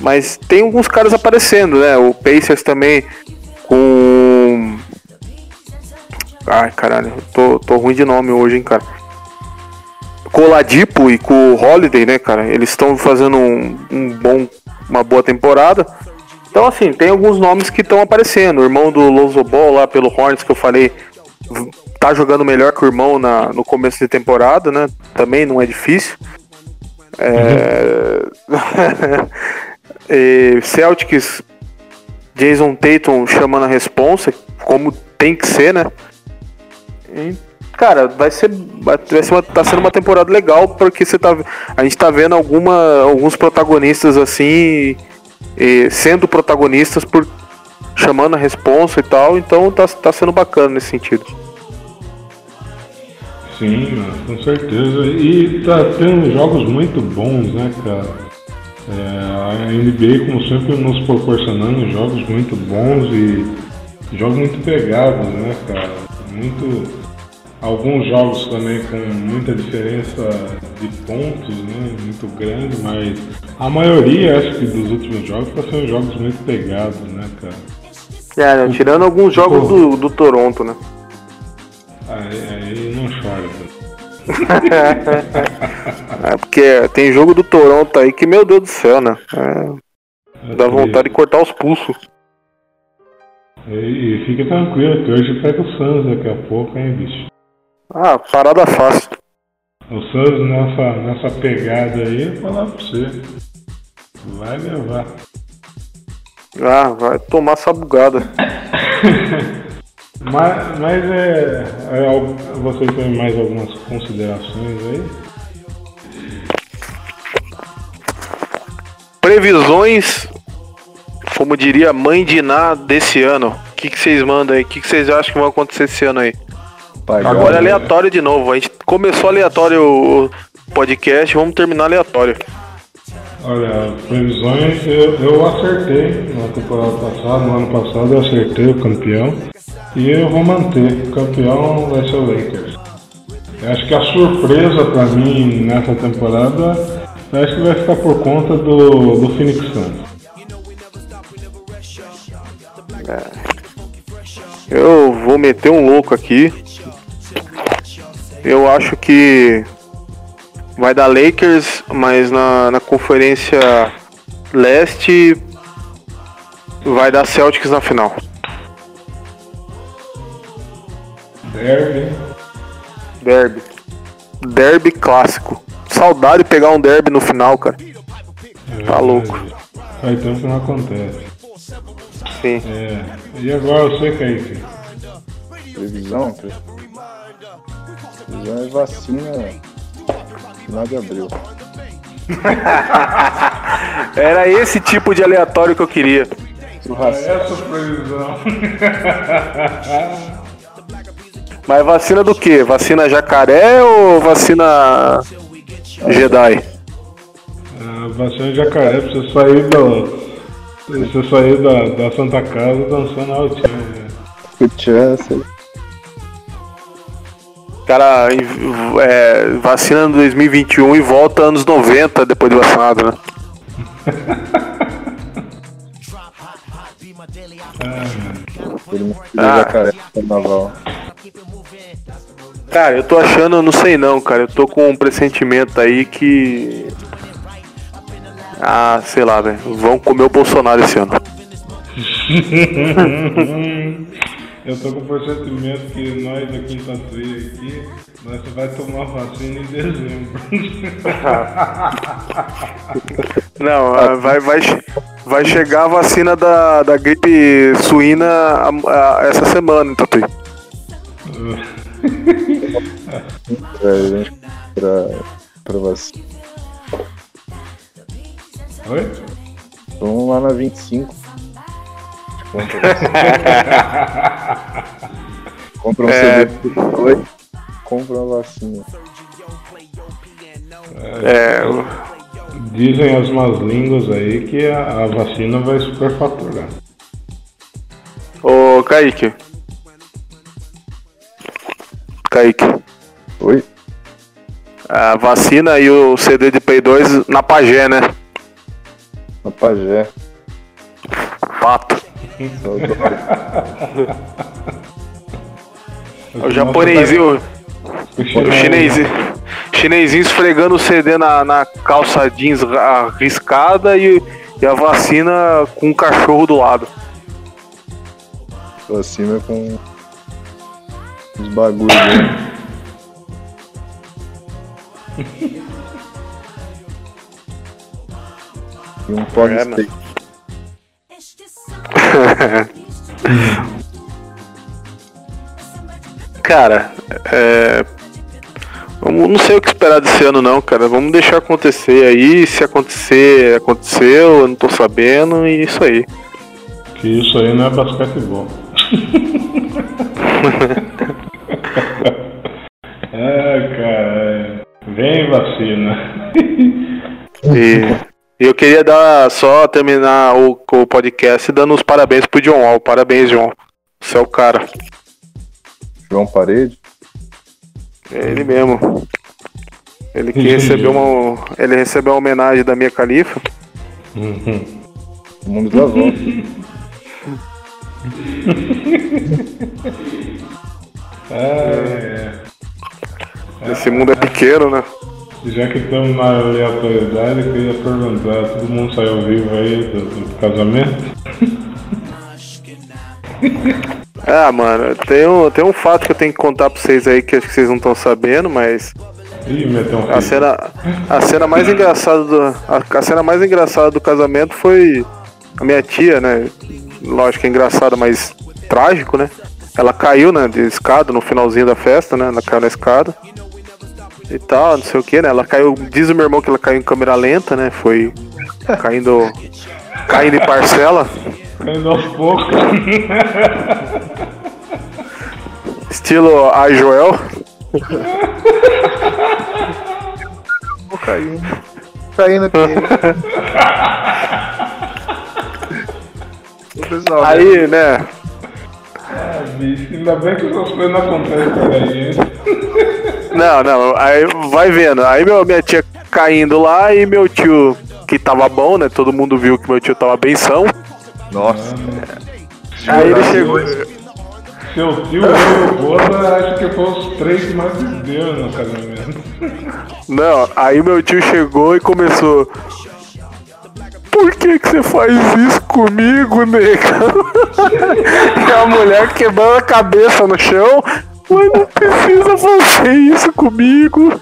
Mas tem alguns caras aparecendo, né? O Pacers também com. Ai, caralho, tô, tô ruim de nome hoje, hein, cara. Com o Ladipo e com o Holiday, né, cara? Eles estão fazendo um, um bom, uma boa temporada. Então, assim, tem alguns nomes que estão aparecendo. O irmão do Lonzo Ball lá pelo Hornets, que eu falei, tá jogando melhor que o irmão na, no começo de temporada, né? Também não é difícil. É... Celtics, Jason Tatum chamando a responsa, como tem que ser, né? E, cara, vai ser, vai ser uma, tá sendo uma temporada legal porque você tá, a gente tá vendo alguma, alguns protagonistas assim sendo protagonistas por chamando a responsa e tal, então tá, tá sendo bacana nesse sentido. Sim, com certeza. E tá tendo jogos muito bons, né, cara? É, a NBA, como sempre, nos proporcionando jogos muito bons e jogos muito pegados, né, cara? Muito Alguns jogos também com muita diferença de pontos, né? Muito grande, mas a maioria, acho que, dos últimos jogos sendo jogos muito pegados, né, cara? É, né? tirando alguns jogos do, do Toronto, né? Aí, aí não chora, é porque tem jogo do Toronto aí que, meu Deus do céu, né? É, dá vontade de cortar os pulsos. E, e fique tranquilo que hoje pega o Suns daqui a pouco, hein, bicho? Ah, parada fácil. O Santos nessa, nessa pegada aí, vou falar pra você. Vai levar. Ah, vai tomar essa bugada. mas mas é, é, Vocês têm mais algumas considerações aí? Previsões, como diria mãe de Ná desse ano. O que, que vocês mandam aí? O que, que vocês acham que vai acontecer esse ano aí? Agora é aleatório de novo. A gente começou aleatório o podcast, vamos terminar aleatório. Olha, previsões eu, eu acertei na temporada passada, no ano passado eu acertei o campeão. E eu vou manter. O campeão vai ser o Lakers. Acho que a surpresa para mim nessa temporada acho que vai ficar por conta do, do Phoenix Suns. É. Eu vou meter um louco aqui. Eu acho que vai dar Lakers, mas na, na conferência leste vai dar Celtics na final. Derby. Derby. Derby clássico. Saudade de pegar um derby no final, cara. É tá louco. Faz tempo que não acontece. Sim. É. E agora você, Kaique? Previsão, previsão é vacina final de abril. Era esse tipo de aleatório que eu queria. Essa previsão. Mas vacina do que? Vacina jacaré ou vacina Jedi? Ah, vacina jacaré pra você sair do. pra Você sair da, da Santa Casa dançando altinho. né? O Chance. Cara, é, vacina em 2021 e volta anos 90 depois de vacinado, né? Ah. carnaval. Cara, eu tô achando, não sei não, cara. Eu tô com um pressentimento aí que. Ah, sei lá, velho. Vão comer o Bolsonaro esse ano. Eu tô com o pressentimento que nós aqui em Tatuí aqui, nós vai tomar vacina em dezembro. Não, ah, vai, vai, vai chegar a vacina da, da gripe suína a- a- essa semana em Tatuí. Pra gente pra, pra vacina. Oi? Vamos lá na 25. Compra, compra um É. CD. Oi? Compra uma vacina. É, Dizem as más línguas aí que a, a vacina vai superfaturar. ô Kaique. Kaique. Oi? A vacina e o CD de Play 2 na Pagé, né? Na Pajé. Pato. Saudade. O japonesinho, O o chinesinho, chinesinho esfregando o CD na, na calça jeans arriscada e, e a vacina com um cachorro do lado. Vacina com os bagulhos. Né? e um pó de É, mano. steak. Cara, é. vamos- Não sei o que esperar desse ano não, cara. Vamos deixar acontecer aí. Se acontecer, aconteceu, eu não tô sabendo, e isso aí. Que isso aí não é basquetebol. ah, cara. Vem vacina. E e eu queria dar só terminar o, o podcast dando os parabéns pro John Wall. Parabéns, John. Você é o cara. João Parede. É ele mesmo. Ele que recebeu uma. Ele recebeu uma homenagem da minha califa. Uhum. O mundo da. Ah, é. Esse mundo é pequeno, né? Já que estamos na aleatoriedade, eu queria perguntar, todo mundo saiu vivo aí do, do casamento? Ah, mano, tem um, tem um fato que eu tenho que contar pra vocês aí que acho que vocês não estão sabendo, mas Ih, meteu um a cena, a cena mais engraçada do, a, a cena mais engraçada do casamento foi a minha tia, né? Lógico que é engraçada, mas trágico, né? Ela caiu, né, de escada no finalzinho da festa, né? Ela caiu na escada. E tal, não sei o que, né? Ela caiu, diz o meu irmão que ela caiu em câmera lenta, né? Foi caindo caindo em parcela, Caindo aos poucos. estilo a Joel. Tô caindo. Caindo aqui. Pessoal, Aí, né? Ah, bicho, ainda bem que essas coisas não acontecem por aí, hein? Não, não, aí vai vendo. Aí meu, minha tia caindo lá e meu tio, que tava bom, né? Todo mundo viu que meu tio tava benção. Nossa. Aí ele chegou. Seu tio e o Boda, acho que foi os três que mais beberam no casamento. Não, aí meu tio chegou e começou. Por que que você faz isso comigo, nega? e a mulher quebrando a cabeça no chão. Mas não precisa fazer isso comigo.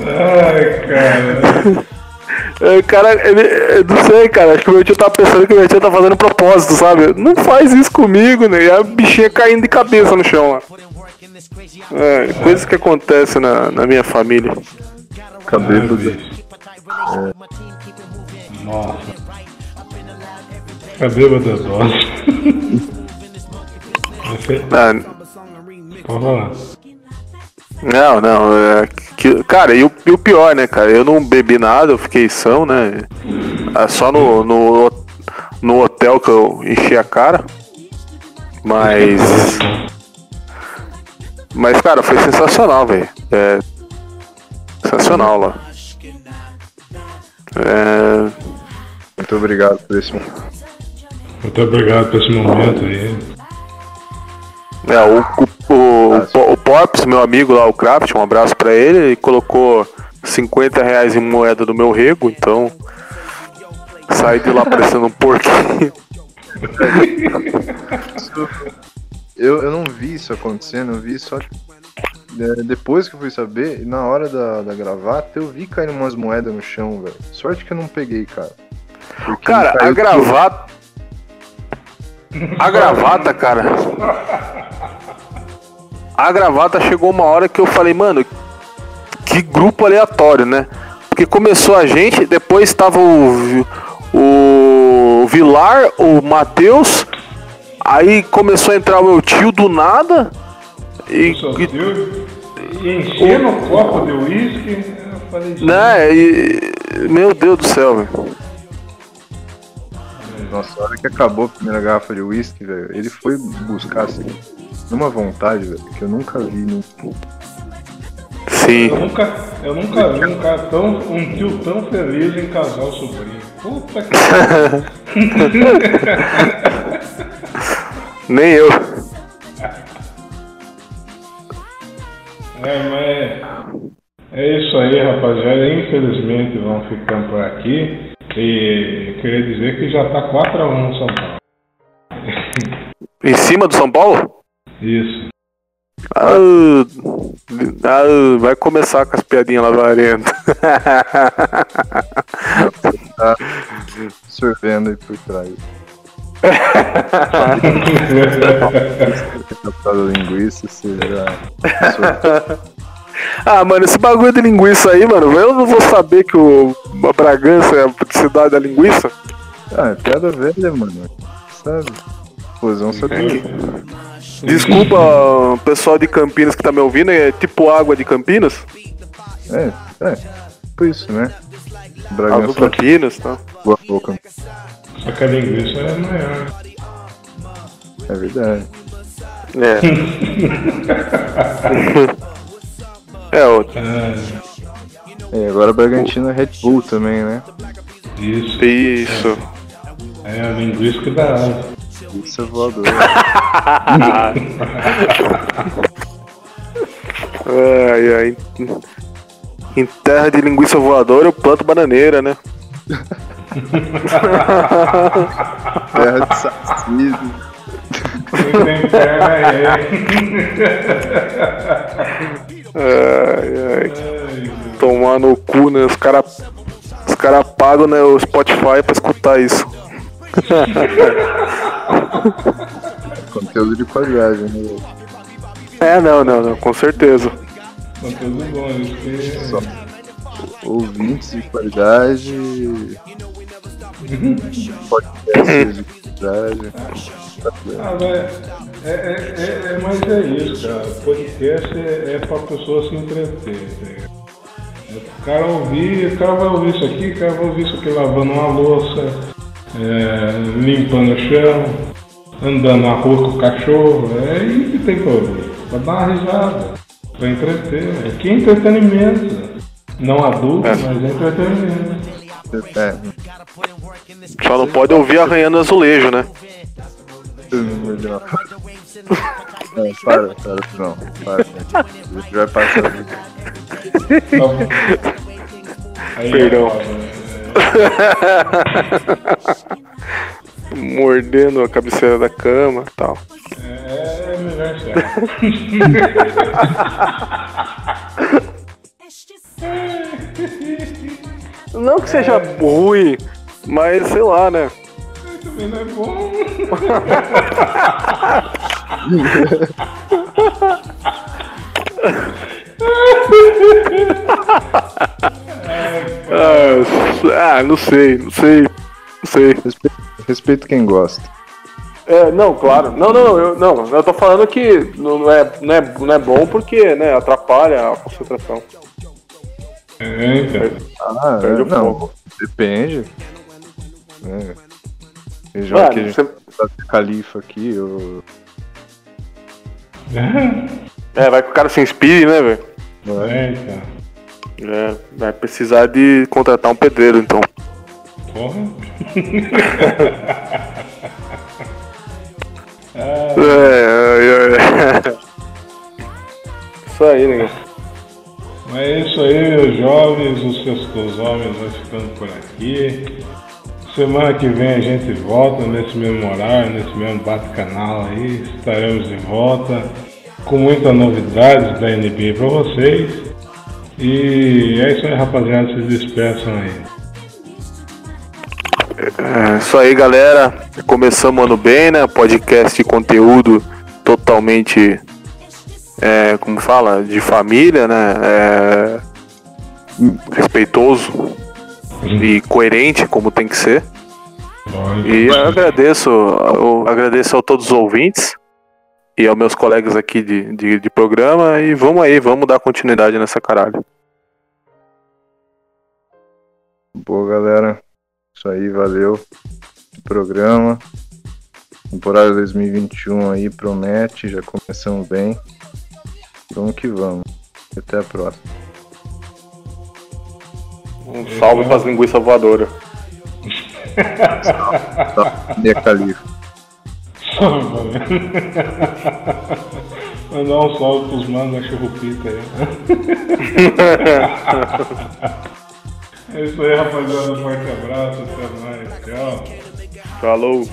Ai, cara. É, cara, ele, não sei, cara. Acho que o meu tio tá pensando que o meu tio tá fazendo propósito, sabe? Não faz isso comigo, né? E a bichinha caindo de cabeça no chão lá. É, coisas que acontecem na, na minha família. Cabelo do. É. Nossa. Cadê o da dose? Pode falar. Não, não. É, que, cara, e o, e o pior, né, cara? Eu não bebi nada, eu fiquei são, né? É só no, no, no hotel que eu enchi a cara. Mas. Mas, cara, foi sensacional, velho. É. Sensacional lá. É. Muito obrigado por esse momento. Muito obrigado por esse momento aí. É, o, o, o, o Pops, meu amigo lá, o Craft, um abraço pra ele, ele colocou 50 reais em moeda do meu rego, então saí de lá parecendo um porquinho. Eu, eu não vi isso acontecendo, eu vi só é, depois que eu fui saber, e na hora da, da gravata, eu vi caindo umas moedas no chão, velho. Sorte que eu não peguei, cara. Porque Cara, a gravata. A gravata, cara. A gravata chegou uma hora que eu falei, mano, que grupo aleatório, né? Porque começou a gente, depois estava o, o Vilar, o Matheus, aí começou a entrar o meu tio do nada. E, e- e enchendo o copo de uísque. Eu falei, né? E, meu Deus do céu, velho. Nossa, a hora que acabou a primeira garrafa de uísque, velho, ele foi buscar assim, numa vontade, velho, que eu nunca vi no. Sim. Eu nunca, eu nunca vi um cara tão, um tio tão feliz em casar o sobrinho. Puta que Nem eu. É, mas é isso aí, rapaziada. Infelizmente vamos ficando por aqui. E queria dizer que já tá 4x1 no São Paulo. Em cima do São Paulo? Isso. Ah, ah, vai começar com as piadinhas lavarentas. Tá sorvendo aí por trás. Captada linguiça, você já. Ah, mano, esse bagulho de linguiça aí, mano, eu não vou saber que o a Bragança é a cidade da linguiça. Ah, é piada velha, mano. Sabe? Fusão sabia. Desculpa, pessoal de Campinas que tá me ouvindo, é tipo água de Campinas? É, é. Foi isso, né? Água Bragança de Campinas, tá? boa boca. Só que a linguiça é maior. É verdade. É. é, o- É, É, agora Bragantino é Red Bull também, né? isso. isso. É a linguiça que dá. Isso é voador. Ai, ai. Em terra de linguiça voadora, eu planto bananeira, né? Terra de sacido. Quem tem perna é Ai, ai. Tomar no cu, né? Os caras os cara pagam né, o Spotify pra escutar isso. Conteúdo de qualidade, né? É, não, não, não, com certeza. Tudo bom, isso que Só. Ouvintes de qualidade. Podcasts de qualidade. Ah, vai. É, é, é, é, mas é isso, cara. Podcast é, é pra pessoa se entreter. É pro cara ouvir, o cara vai ouvir isso aqui, o cara vai ouvir isso aqui lavando uma louça, é, limpando o chão, andando na rua com o cachorro. É isso que tem que ouvir. Pra dar uma risada, pra entreter. Aqui é entretenimento. Não adulto, É. mas é entretenimento. É, Só não pode ouvir arranhando azulejo, né? Não, para, para, não, para. A gente vai passar. Tá. Aí, Perdão. Mordendo a cabeceira da cama e tal. É, é melhor. Não que seja ruim, mas sei lá, né? Também não é bom. ah, não sei, não sei, não sei. Respeito, respeito quem gosta. É, não, claro. Não, não, eu, não, eu tô falando que não é, não é, não é bom porque, né, atrapalha a concentração. É, então. Ah, Perde é, não, fogo. Depende. É. Já que a gente você... tá califa aqui, eu... É, vai que o cara se inspire, né, velho? É, então. É, vai precisar de contratar um pedreiro, então. Porra. é, é, é. Isso aí, né? Mas é isso aí, meus jovens, os seus homens vai ficando por aqui. Semana que vem a gente volta nesse mesmo horário, nesse mesmo bate-canal aí. Estaremos de volta com muitas novidades da NBA para vocês. E é isso aí, rapaziada. Se despeçam aí. É isso aí, galera. Começamos ano bem, né? Podcast de conteúdo totalmente, é, como fala, de família, né? É, respeitoso e coerente, como tem que ser. E eu agradeço, eu agradeço a todos os ouvintes e aos meus colegas aqui de, de, de programa e vamos aí, vamos dar continuidade nessa caralho. Boa, galera. Isso aí, valeu. Programa. Temporada 2021 aí promete, já começamos bem. Vamos que vamos. Até a próxima. Um salve para as linguiças voadoras. Minha califa. Mandar um salve pros manos da churrupita aí. é isso aí, rapaziada. Um forte abraço. Até mais. Tchau. Falou.